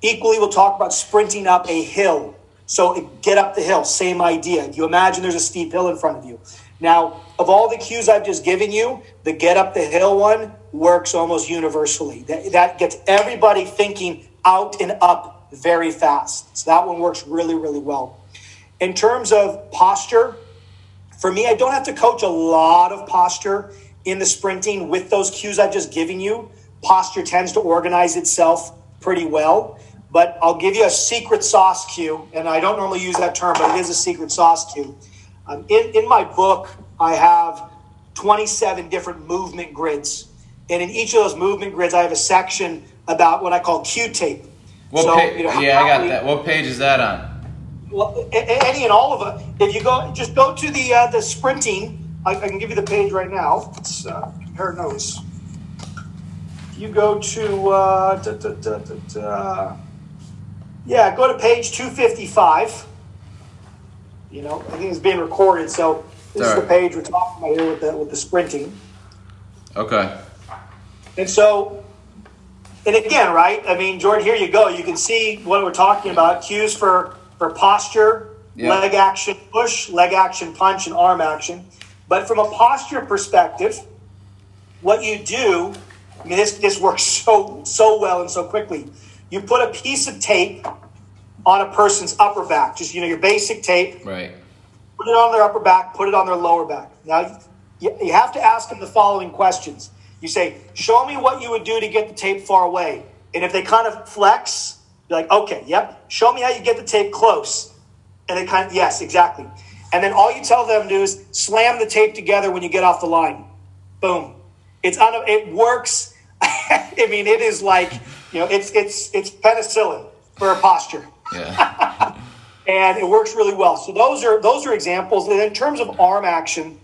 Equally, we'll talk about sprinting up a hill. So get up the hill, same idea. You imagine there's a steep hill in front of you. Now, of all the cues I've just given you, the get up the hill one works almost universally. That, that gets everybody thinking out and up very fast. So that one works really, really well. In terms of posture, for me, I don't have to coach a lot of posture in the sprinting with those cues I've just given you. Posture tends to organize itself pretty well. But I'll give you a secret sauce cue, and I don't normally use that term, but it is a secret sauce cue. Um, in, in my book, I have 27 different movement grids. And in each of those movement grids, I have a section about what I call cue tape. What so, pa- you know, yeah, I got that. What page is that on? Well, any and all of it. If you go, just go to the uh, the sprinting. I, I, can give you the page right now. It's uh, compare notes. You go to uh, da, da, da, yeah, go to page 255. You know, I think it's being recorded, so this is the page we're talking about here with the with the sprinting. Okay. And so, and again, right? I mean, Jordan, here you go. You can see what we're talking about: cues for for posture, yep. leg action push, leg action punch, and arm action. But from a posture perspective, what you do, I mean, this this works so so well and so quickly. You put a piece of tape on a person's upper back, just you know your basic tape. Right. Put it on their upper back. Put it on their lower back. Now you, have to ask them the following questions. You say, "Show me what you would do to get the tape far away." And if they kind of flex, you're like, "Okay, yep. Show me how you get the tape close." And they kind of, yes, exactly. And then all you tell them to do is slam the tape together when you get off the line. Boom. It's un- it works. I mean, it is like you know, it's it's it's penicillin for a posture. Yeah. And it works really well. So those are those are examples. And in terms of arm action,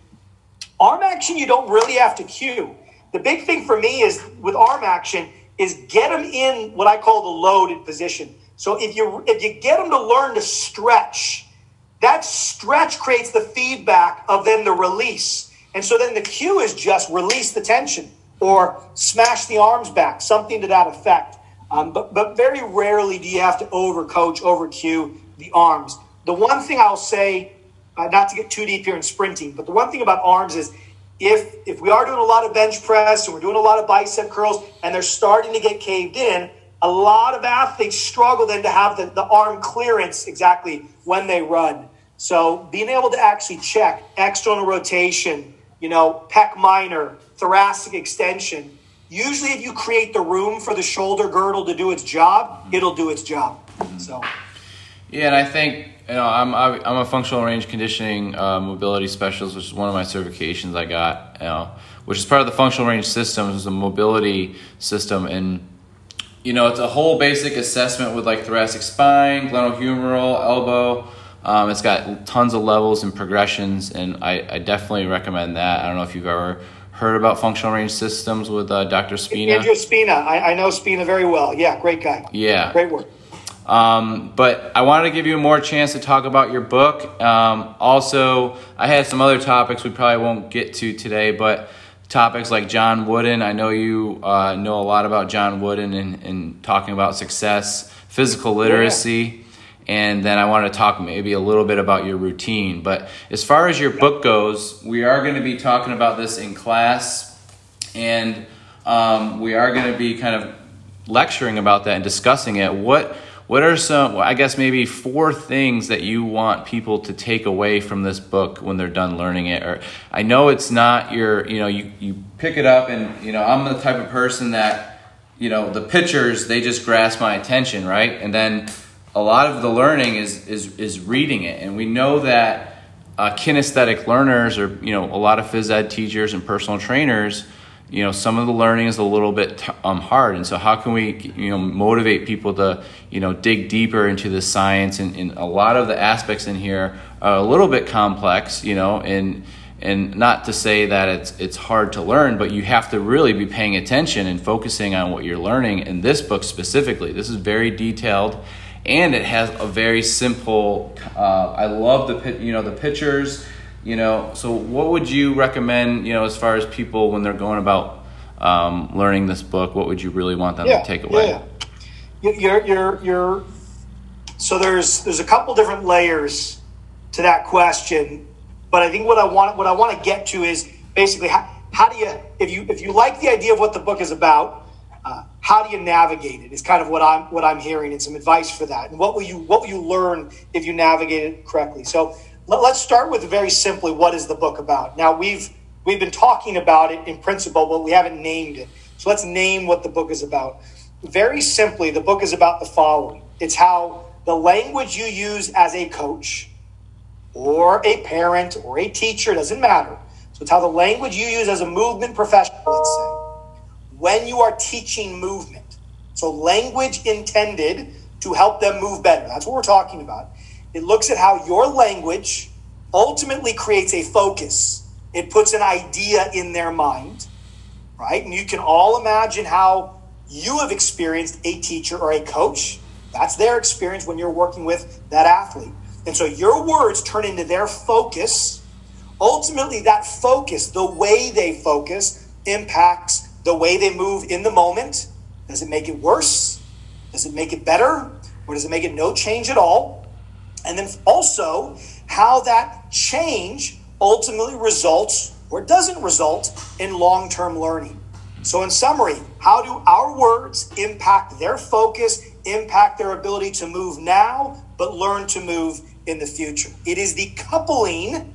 arm action you don't really have to cue. The big thing for me is with arm action is get them in what I call the loaded position. So if you if you get them to learn to stretch, that stretch creates the feedback of then the release. And so then the cue is just release the tension or smash the arms back, something to that effect. Um, but, but very rarely do you have to overcoach, overcue the arms. The one thing I'll say, uh, not to get too deep here in sprinting, but the one thing about arms is if if we are doing a lot of bench press and we're doing a lot of bicep curls and they're starting to get caved in, a lot of athletes struggle then to have the, the arm clearance exactly when they run. So being able to actually check external rotation, you know, pec minor, thoracic extension, usually if you create the room for the shoulder girdle to do its job, it'll do its job. So. Yeah, and I think you know I'm I'm a functional range conditioning uh, mobility specialist, which is one of my certifications I got. You know, which is part of the functional range system, is a mobility system, and you know it's a whole basic assessment with like thoracic spine, glenohumeral, elbow. Um, it's got tons of levels and progressions, and I, I definitely recommend that. I don't know if you've ever heard about functional range systems with uh, Dr. Spina. Andrew Spina. I, I, know Spina very well. Yeah, great guy. Yeah. Great work. Um, but I wanted to give you a more chance to talk about your book. Um, also, I had some other topics we probably won't get to today, but topics like John Wooden. I know you uh, know a lot about John Wooden and, and talking about success, physical literacy. Yeah and then I want to talk maybe a little bit about your routine. But as far as your book goes, we are going to be talking about this in class, and um, we are going to be kind of lecturing about that and discussing it. What what are some, I guess, maybe four things that you want people to take away from this book when they're done learning it? Or I know it's not your, you know, you, you pick it up and, you know, I'm the type of person that, you know, the pictures, they just grasp my attention, right? And then a lot of the learning is, is, is reading it. And we know that uh, kinesthetic learners or, you know, a lot of phys ed teachers and personal trainers, you know some of the learning is a little bit um, hard. And so how can we you know motivate people to you know dig deeper into the science? And, and a lot of the aspects in here are a little bit complex you know and and not to say that it's it's hard to learn but you have to really be paying attention and focusing on what you're learning in this book specifically. This is very detailed and it has a very simple uh, i love the you know the pictures you know so what would you recommend you know as far as people when they're going about um, learning this book what would you really want them yeah, to take away? yeah, yeah. You're, you're, you're, so there's there's a couple different layers to that question but i think what i want what i want to get to is basically how, how do you if you if you like the idea of what the book is about uh, how do you navigate it is kind of what i'm what i'm hearing and some advice for that. And what will you what will you learn if you navigate it correctly? So let's start with very simply what is the book about. Now we've we've been talking about it in principle, but we haven't named it. So let's name what the book is about. Very simply, the book is about the following. It's how the language you use as a coach or a parent or a teacher doesn't matter. So it's how the language you use as a movement professional, let's say, when you are teaching movement. So language intended to help them move better. That's what we're talking about. It looks at how your language ultimately creates a focus. It puts an idea in their mind, right? And you can all imagine how you have experienced a teacher or a coach. That's their experience when you're working with that athlete. And so your words turn into their focus. Ultimately, that focus, the way they focus, impacts the way they move in the moment. Does it make it worse? Does it make it better? Or does it make it no change at all? And then also how that change ultimately results or doesn't result in long term learning. So, in summary, how do our words impact their focus, impact their ability to move now, but learn to move in the future? It is the coupling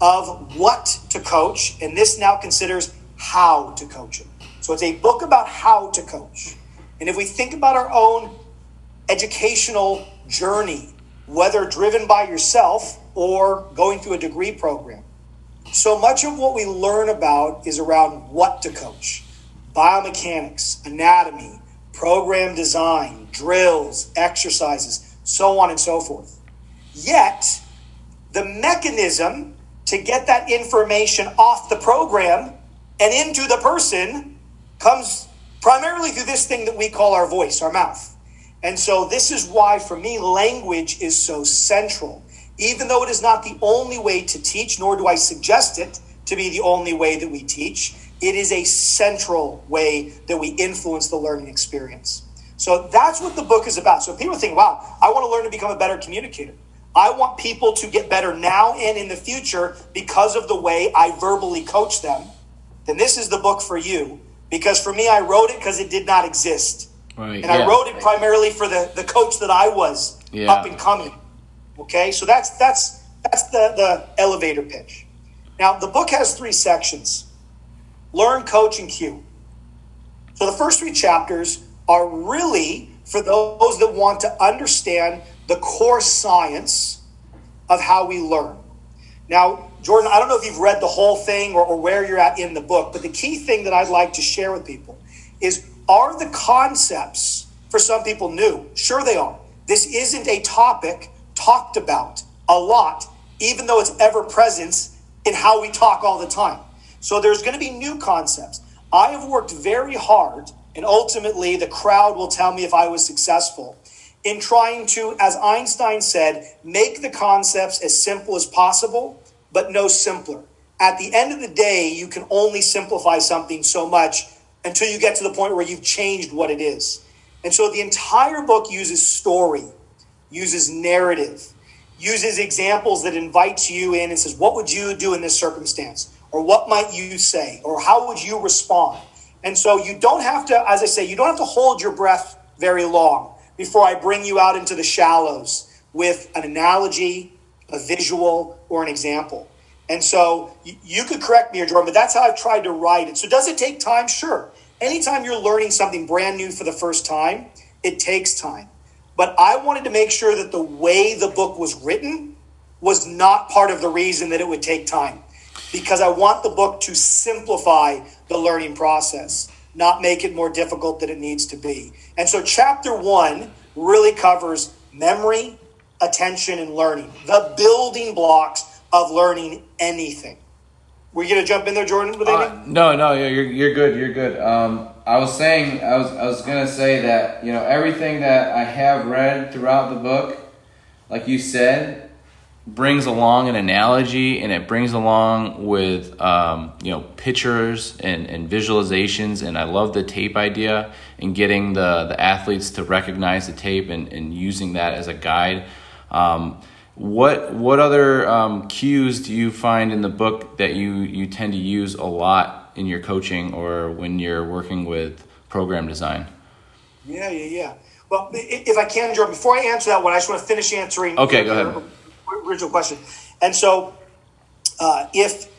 of what to coach, and this now considers how to coach it. So, it's a book about how to coach. And if we think about our own educational journey, whether driven by yourself or going through a degree program. So much of what we learn about is around what to coach biomechanics, anatomy, program design, drills, exercises, so on and so forth. Yet, the mechanism to get that information off the program and into the person comes primarily through this thing that we call our voice, our mouth. And so, this is why, for me, language is so central. Even though it is not the only way to teach, nor do I suggest it to be the only way that we teach, it is a central way that we influence the learning experience. So, that's what the book is about. So, people think, wow, I want to learn to become a better communicator. I want people to get better now and in the future because of the way I verbally coach them. Then this is the book for you. Because for me, I wrote it because it did not exist. Right. And yeah. I wrote it primarily for the, the coach that I was yeah. up and coming. Okay, so that's that's that's the, the elevator pitch. Now the book has three sections. Learn, coach, and cue. So the first three chapters are really for those that want to understand the core science of how we learn. Now, Jordan, I don't know if you've read the whole thing or, or where you're at in the book, but the key thing that I'd like to share with people is are the concepts for some people new? Sure, they are. This isn't a topic talked about a lot, even though it's ever present in how we talk all the time. So there's going to be new concepts. I have worked very hard, and ultimately the crowd will tell me if I was successful in trying to, as Einstein said, make the concepts as simple as possible, but no simpler. At the end of the day, you can only simplify something so much until you get to the point where you've changed what it is. And so the entire book uses story, uses narrative, uses examples that invites you in and says, What would you do in this circumstance? Or what might you say? Or how would you respond? And so you don't have to, as I say, you don't have to hold your breath very long before I bring you out into the shallows with an analogy, a visual, or an example. And so you could correct me or Jordan, but that's how I've tried to write it. So does it take time? Sure. Anytime you're learning something brand new for the first time, it takes time. But I wanted to make sure that the way the book was written was not part of the reason that it would take time. Because I want the book to simplify the learning process, not make it more difficult than it needs to be. And so chapter one really covers memory, attention, and learning, the building blocks of learning anything. Were you to jump in there, Jordan? With uh, no, no, you're you're good. You're good. Um, I was saying, I was I was to say that you know everything that I have read throughout the book, like you said, brings along an analogy and it brings along with um, you know pictures and, and visualizations and i love the tape idea and getting the, the athletes to recognize the tape and, and using that as a guide um, what what other um, cues do you find in the book that you you tend to use a lot in your coaching or when you're working with program design? Yeah, yeah, yeah. Well, if I can, Jordan, before I answer that one, I just want to finish answering. Okay, go ahead. Original question, and so uh, if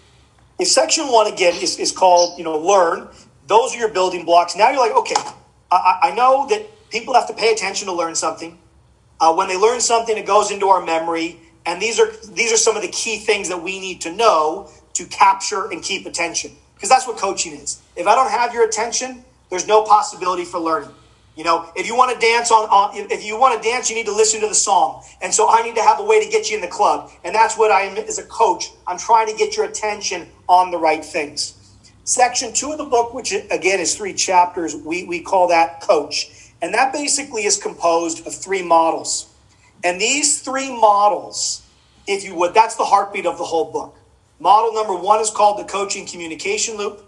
if section one again is, is called you know learn, those are your building blocks. Now you're like, okay, I, I know that people have to pay attention to learn something. Uh, when they learn something, it goes into our memory, and these are these are some of the key things that we need to know to capture and keep attention, because that's what coaching is. If I don't have your attention, there's no possibility for learning. You know, if you want to dance on, on if you want to dance, you need to listen to the song. And so I need to have a way to get you in the club. And that's what I am as a coach. I'm trying to get your attention on the right things. Section two of the book, which again is three chapters, we, we call that coach. And that basically is composed of three models. And these three models, if you would, that's the heartbeat of the whole book. Model number one is called the coaching communication loop.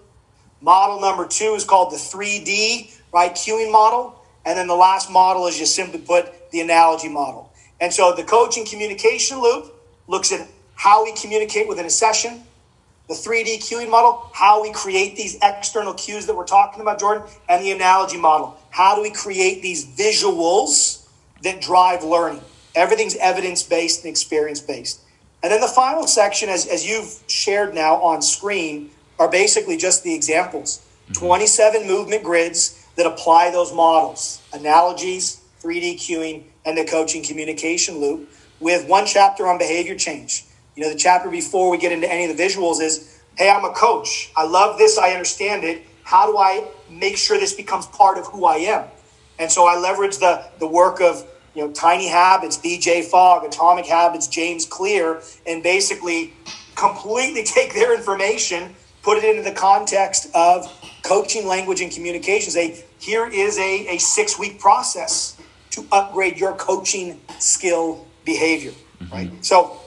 Model number two is called the 3D, right, cueing model. And then the last model is just simply put the analogy model. And so the coaching communication loop looks at how we communicate within a session, the 3D cueing model, how we create these external cues that we're talking about, Jordan, and the analogy model. How do we create these visuals that drive learning? Everything's evidence based and experience based. And then the final section, as, as you've shared now on screen, are basically just the examples mm-hmm. 27 movement grids that apply those models, analogies, 3D cueing, and the coaching communication loop, with one chapter on behavior change. You know, the chapter before we get into any of the visuals is, hey, I'm a coach. I love this. I understand it. How do I make sure this becomes part of who I am? And so I leverage the, the work of, you know, Tiny Habits, BJ Fogg, Atomic Habits, James Clear, and basically completely take their information, put it into the context of coaching language and communication. Say, here is a, a six week process to upgrade your coaching skill behavior, mm-hmm. right? So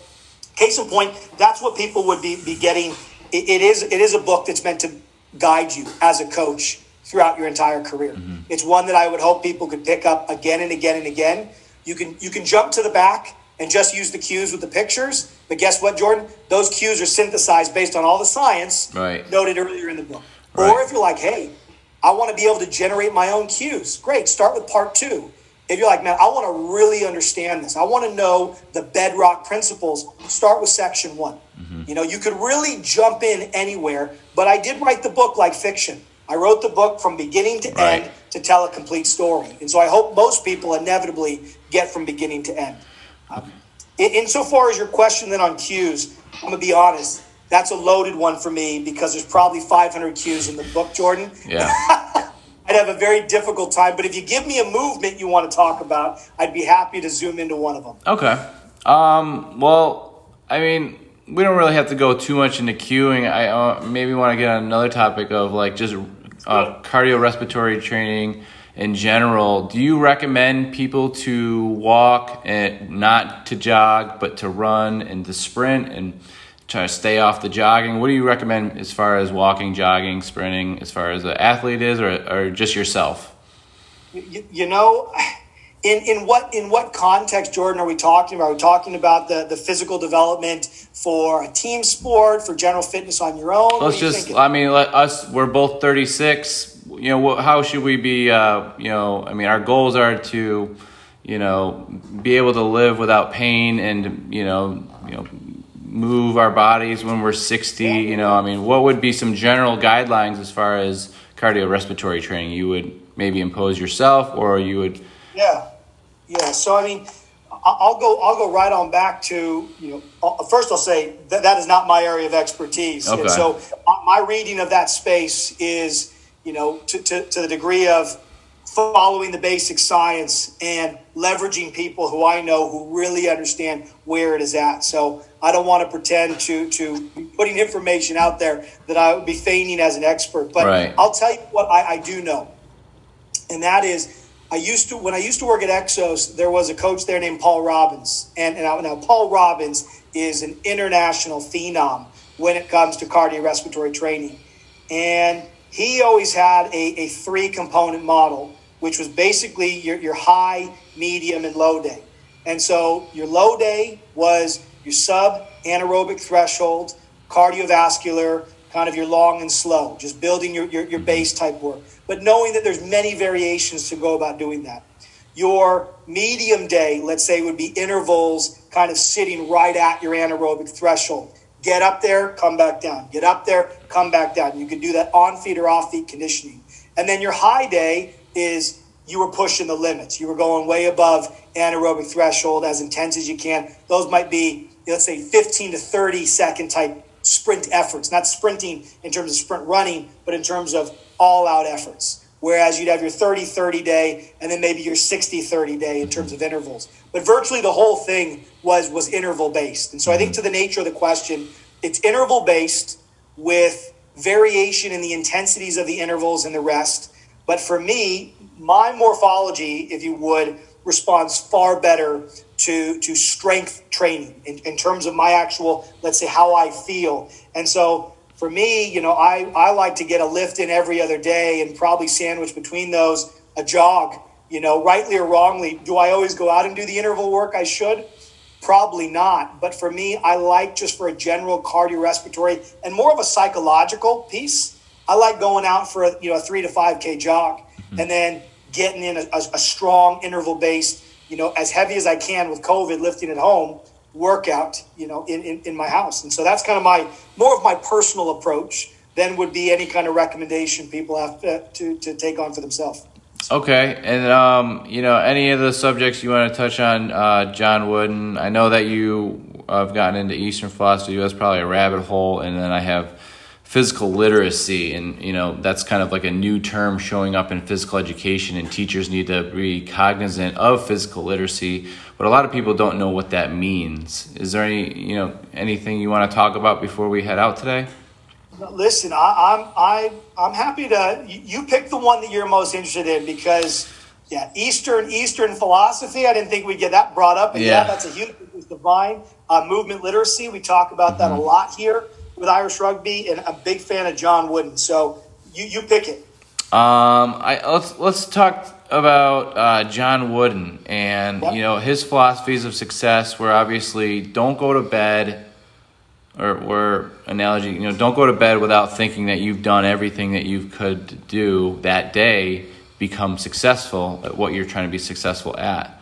Case in point, that's what people would be, be getting. It, it is it is a book that's meant to guide you as a coach throughout your entire career. Mm-hmm. It's one that I would hope people could pick up again and again and again. You can you can jump to the back and just use the cues with the pictures, but guess what, Jordan? Those cues are synthesized based on all the science right. noted earlier in the book. Right. Or if you're like, hey, I want to be able to generate my own cues. Great, start with part two if you're like, man, I want to really understand this, I want to know the bedrock principles, start with section one. Mm-hmm. You know, you could really jump in anywhere, but I did write the book like fiction. I wrote the book from beginning to right. end to tell a complete story. And so I hope most people inevitably get from beginning to end. Um, in, insofar as your question then on cues, I'm going to be honest, that's a loaded one for me because there's probably 500 cues in the book, Jordan. Yeah. I'd have a very difficult time. But if you give me a movement you want to talk about, I'd be happy to zoom into one of them. Okay. Um, well, I mean, we don't really have to go too much into cueing. I uh, maybe want to get on another topic of like just uh, cardiorespiratory training in general. Do you recommend people to walk and not to jog, but to run and to sprint and try to stay off the jogging. What do you recommend as far as walking, jogging, sprinting, as far as an athlete is, or, or just yourself? You, you know, in, in what in what context, Jordan, are we talking about? Are we talking about the, the physical development for a team sport, for general fitness on your own? Let's just, thinking? I mean, let us, we're both 36. You know, how should we be, uh, you know, I mean, our goals are to, you know, be able to live without pain and you know, you know, move our bodies when we're 60? You know, I mean, what would be some general guidelines as far as cardiorespiratory training you would maybe impose yourself, or you would? Yeah, yeah. So I mean, I'll go. I'll go right on back to you know. Uh, first, I'll say that that is not my area of expertise, okay. and so my reading of that space is you know to, to, to the degree of following the basic science and leveraging people who I know who really understand where it is at. So I don't want to pretend to to be putting information out there that I would be feigning as an expert. But right. I'll tell you what I, I do know, and that is I used to when I used to work at Exos, there was a coach there named Paul Robbins, and, and now, now Paul Robbins is an international phenom when it comes to cardiorespiratory training, and he always had a, a three component model which was basically your, your high, medium, and low day. And so your low day was your sub anaerobic threshold, cardiovascular, kind of your long and slow, just building your, your, your base type work. But knowing that there's many variations to go about doing that. Your medium day, let's say, would be intervals kind of sitting right at your anaerobic threshold. Get up there, come back down. Get up there, come back down. You can do that on feet or off feet conditioning. And then your high day is you were pushing the limits. You were going way above anaerobic threshold as intense as you can. Those might be, let's say, 15 to 30 second type sprint efforts, not sprinting in terms of sprint running, but in terms of all out efforts. Whereas you'd have your 30 30 day and then maybe your 60 30 day in terms of intervals. But virtually the whole thing was, was interval based. And so I think to the nature of the question, it's interval based with variation in the intensities of the intervals and the rest but for me, my morphology, if you would, responds far better to to strength training in, in terms of my actual, let's say, how I feel. And so for me, you know, I, I like to get a lift in every other day and probably sandwich between those a jog. You know, rightly or wrongly, do I always go out and do the interval work I should? Probably not. But for me, I like just for a general cardiorespiratory and more of a psychological piece. I like going out for a, you know a three to five k jog mm-hmm. and then getting in a, a, a strong interval based you know as heavy as I can with COVID lifting at home workout you know in, in, in my house and so that's kind of my more of my personal approach than would be any kind of recommendation people have to, to, to take on for themselves. Okay, and um, you know any of the subjects you want to touch on, uh, John Wooden. I know that you have gotten into Eastern philosophy. That's probably a rabbit hole, and then I have physical literacy and you know that's kind of like a new term showing up in physical education and teachers need to be cognizant of physical literacy but a lot of people don't know what that means is there any you know anything you want to talk about before we head out today listen I, am I, i'm happy to you pick the one that you're most interested in because yeah eastern eastern philosophy i didn't think we'd get that brought up and yeah, yeah that's a huge divine uh, movement literacy we talk about mm-hmm. that a mm-hmm. lot here with Irish rugby, and a big fan of John Wooden. So you, you pick it. Um, I let's let's talk about uh, John Wooden and yep. you know his philosophies of success. Where obviously don't go to bed, or or analogy, you know, don't go to bed without thinking that you've done everything that you could do that day. Become successful at what you're trying to be successful at.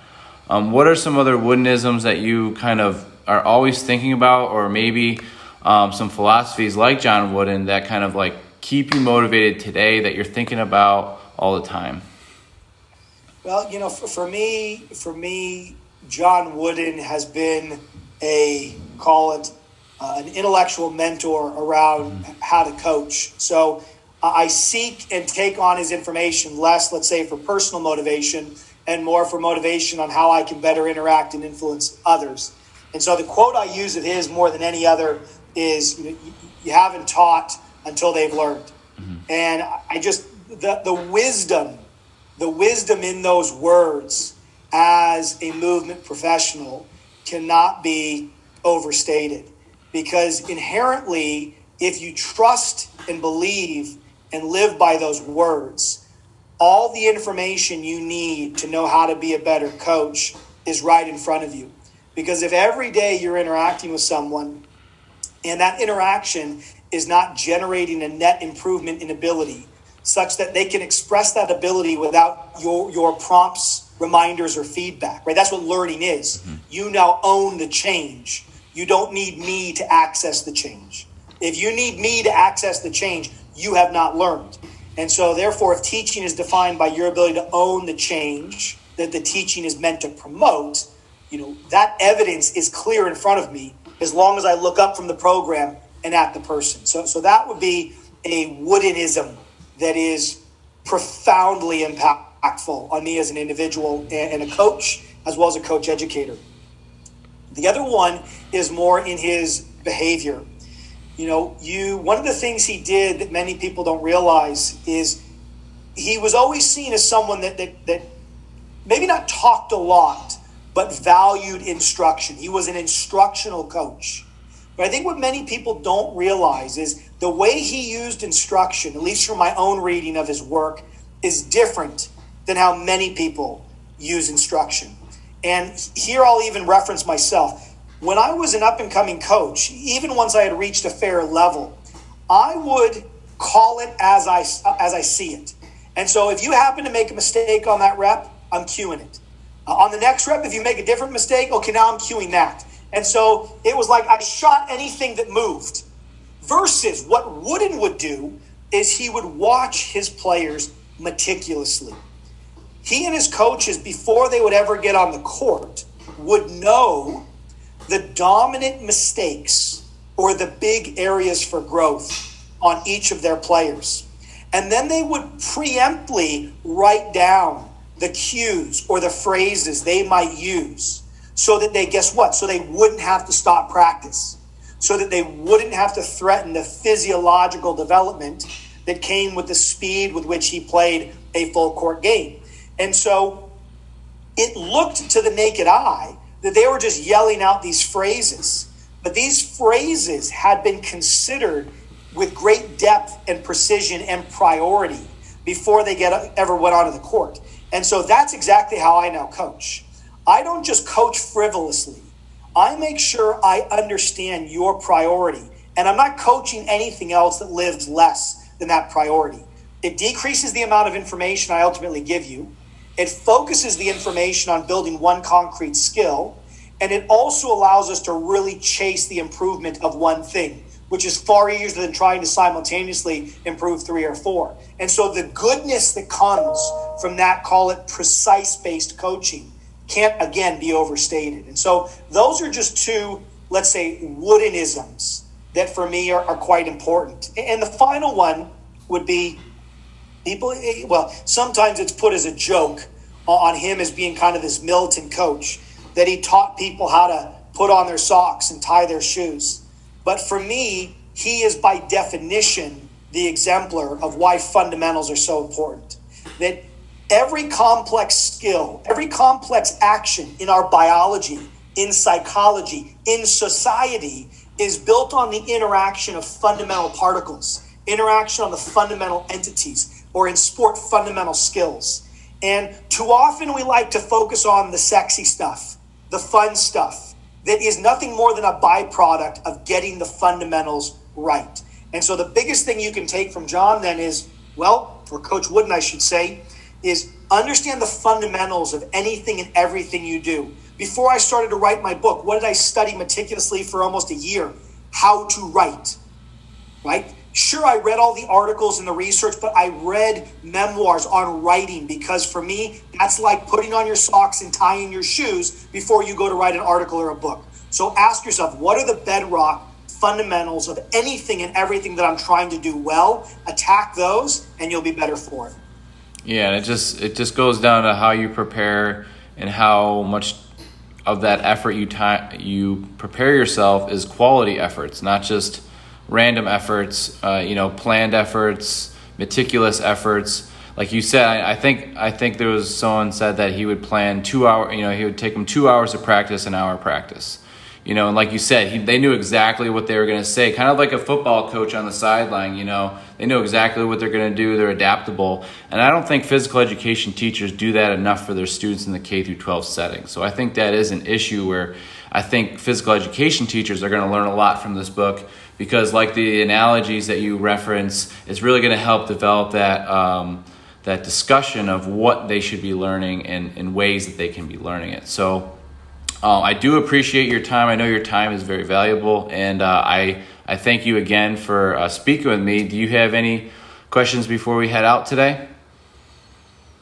Um, what are some other Woodenisms that you kind of are always thinking about, or maybe um, some philosophies like John Wooden that kind of like keep you motivated today that you're thinking about all the time? Well, you know, for, for me, for me, John Wooden has been a call it uh, an intellectual mentor around how to coach. So uh, I seek and take on his information less, let's say, for personal motivation and more for motivation on how I can better interact and influence others. And so the quote I use of his more than any other is you, you haven't taught until they've learned. Mm-hmm. And I just, the, the wisdom, the wisdom in those words as a movement professional cannot be overstated because inherently, if you trust and believe and live by those words, all the information you need to know how to be a better coach is right in front of you. Because if every day you're interacting with someone and that interaction is not generating a net improvement in ability such that they can express that ability without your, your prompts reminders or feedback, right? That's what learning is. Mm-hmm. You now own the change. You don't need me to access the change. If you need me to access the change, you have not learned. And so, therefore, if teaching is defined by your ability to own the change that the teaching is meant to promote, you know, that evidence is clear in front of me as long as I look up from the program and at the person. So, so that would be a Woodenism that is profoundly impactful on me as an individual and a coach, as well as a coach educator. The other one is more in his behavior. You know, you one of the things he did that many people don't realize is he was always seen as someone that that, that maybe not talked a lot, but valued instruction. He was an instructional coach. But I think what many people don't realize is the way he used instruction, at least from my own reading of his work, is different than how many people use instruction. And here I'll even reference myself. When I was an up and coming coach, even once I had reached a fair level, I would call it as I as I see it. And so if you happen to make a mistake on that rep, I'm cueing it. Uh, on the next rep, if you make a different mistake, okay, now I'm cueing that. And so it was like I shot anything that moved. Versus what Wooden would do is he would watch his players meticulously. He and his coaches, before they would ever get on the court, would know the dominant mistakes or the big areas for growth on each of their players. And then they would preemptly write down the cues or the phrases they might use so that they, guess what? So they wouldn't have to stop practice, so that they wouldn't have to threaten the physiological development that came with the speed with which he played a full court game. And so it looked to the naked eye that they were just yelling out these phrases. But these phrases had been considered with great depth and precision and priority before they get ever went onto the court. And so that's exactly how I now coach. I don't just coach frivolously. I make sure I understand your priority. And I'm not coaching anything else that lives less than that priority. It decreases the amount of information I ultimately give you. It focuses the information on building one concrete skill. And it also allows us to really chase the improvement of one thing, which is far easier than trying to simultaneously improve three or four. And so the goodness that comes from that, call it precise based coaching, can't again be overstated. And so those are just two, let's say, woodenisms that for me are, are quite important. And the final one would be people, eh, well, sometimes it's put as a joke on him as being kind of this militant coach that he taught people how to put on their socks and tie their shoes. But for me, he is by definition the exemplar of why fundamentals are so important. That every complex skill, every complex action in our biology, in psychology, in society is built on the interaction of fundamental particles, interaction on the fundamental entities, or in sport, fundamental skills. And too often we like to focus on the sexy stuff, the fun stuff that is nothing more than a byproduct of getting the fundamentals right. And so the biggest thing you can take from John then is, well, for Coach Wooden, I should say, is understand the fundamentals of anything and everything you do. Before I started to write my book, what did I study meticulously for almost a year? How to write, right? Sure, I read all the articles and the research, but I read memoirs on writing because for me, that's like putting on your socks and tying your shoes before you go to write an article or a book. So ask yourself, what are the bedrock fundamentals of anything and everything that I'm trying to do well? Attack those, and you'll be better for it. Yeah, and it just it just goes down to how you prepare and how much of that effort you time you prepare yourself is quality efforts, not just random efforts. Uh, you know, planned efforts, meticulous efforts. Like you said, I, I, think I think there was someone said that he would plan two hour. You know, he would take them two hours of practice, an hour practice. You know, and like you said, he, they knew exactly what they were going to say, kind of like a football coach on the sideline. You know, they know exactly what they're going to do. They're adaptable, and I don't think physical education teachers do that enough for their students in the K through 12 setting. So I think that is an issue where I think physical education teachers are going to learn a lot from this book because, like the analogies that you reference, it's really going to help develop that. Um, that discussion of what they should be learning and, and ways that they can be learning it. So uh, I do appreciate your time. I know your time is very valuable, and uh, I I thank you again for uh, speaking with me. Do you have any questions before we head out today?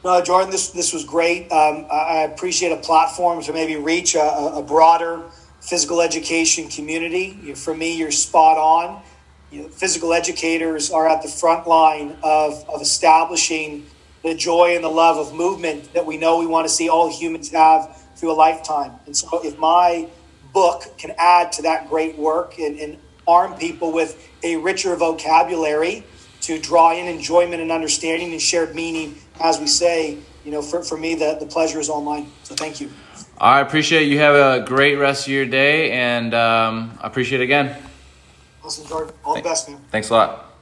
No, Jordan, this this was great. Um, I appreciate a platform to maybe reach a, a broader physical education community. For me, you're spot on. You know, physical educators are at the front line of, of establishing the joy and the love of movement that we know we want to see all humans have through a lifetime. And so, if my book can add to that great work and, and arm people with a richer vocabulary to draw in enjoyment and understanding and shared meaning, as we say, you know, for, for me, the, the pleasure is all mine. So thank you. I appreciate you. Have a great rest of your day, and um, I appreciate it again. Awesome, Jordan. All the best, man. Thanks a lot.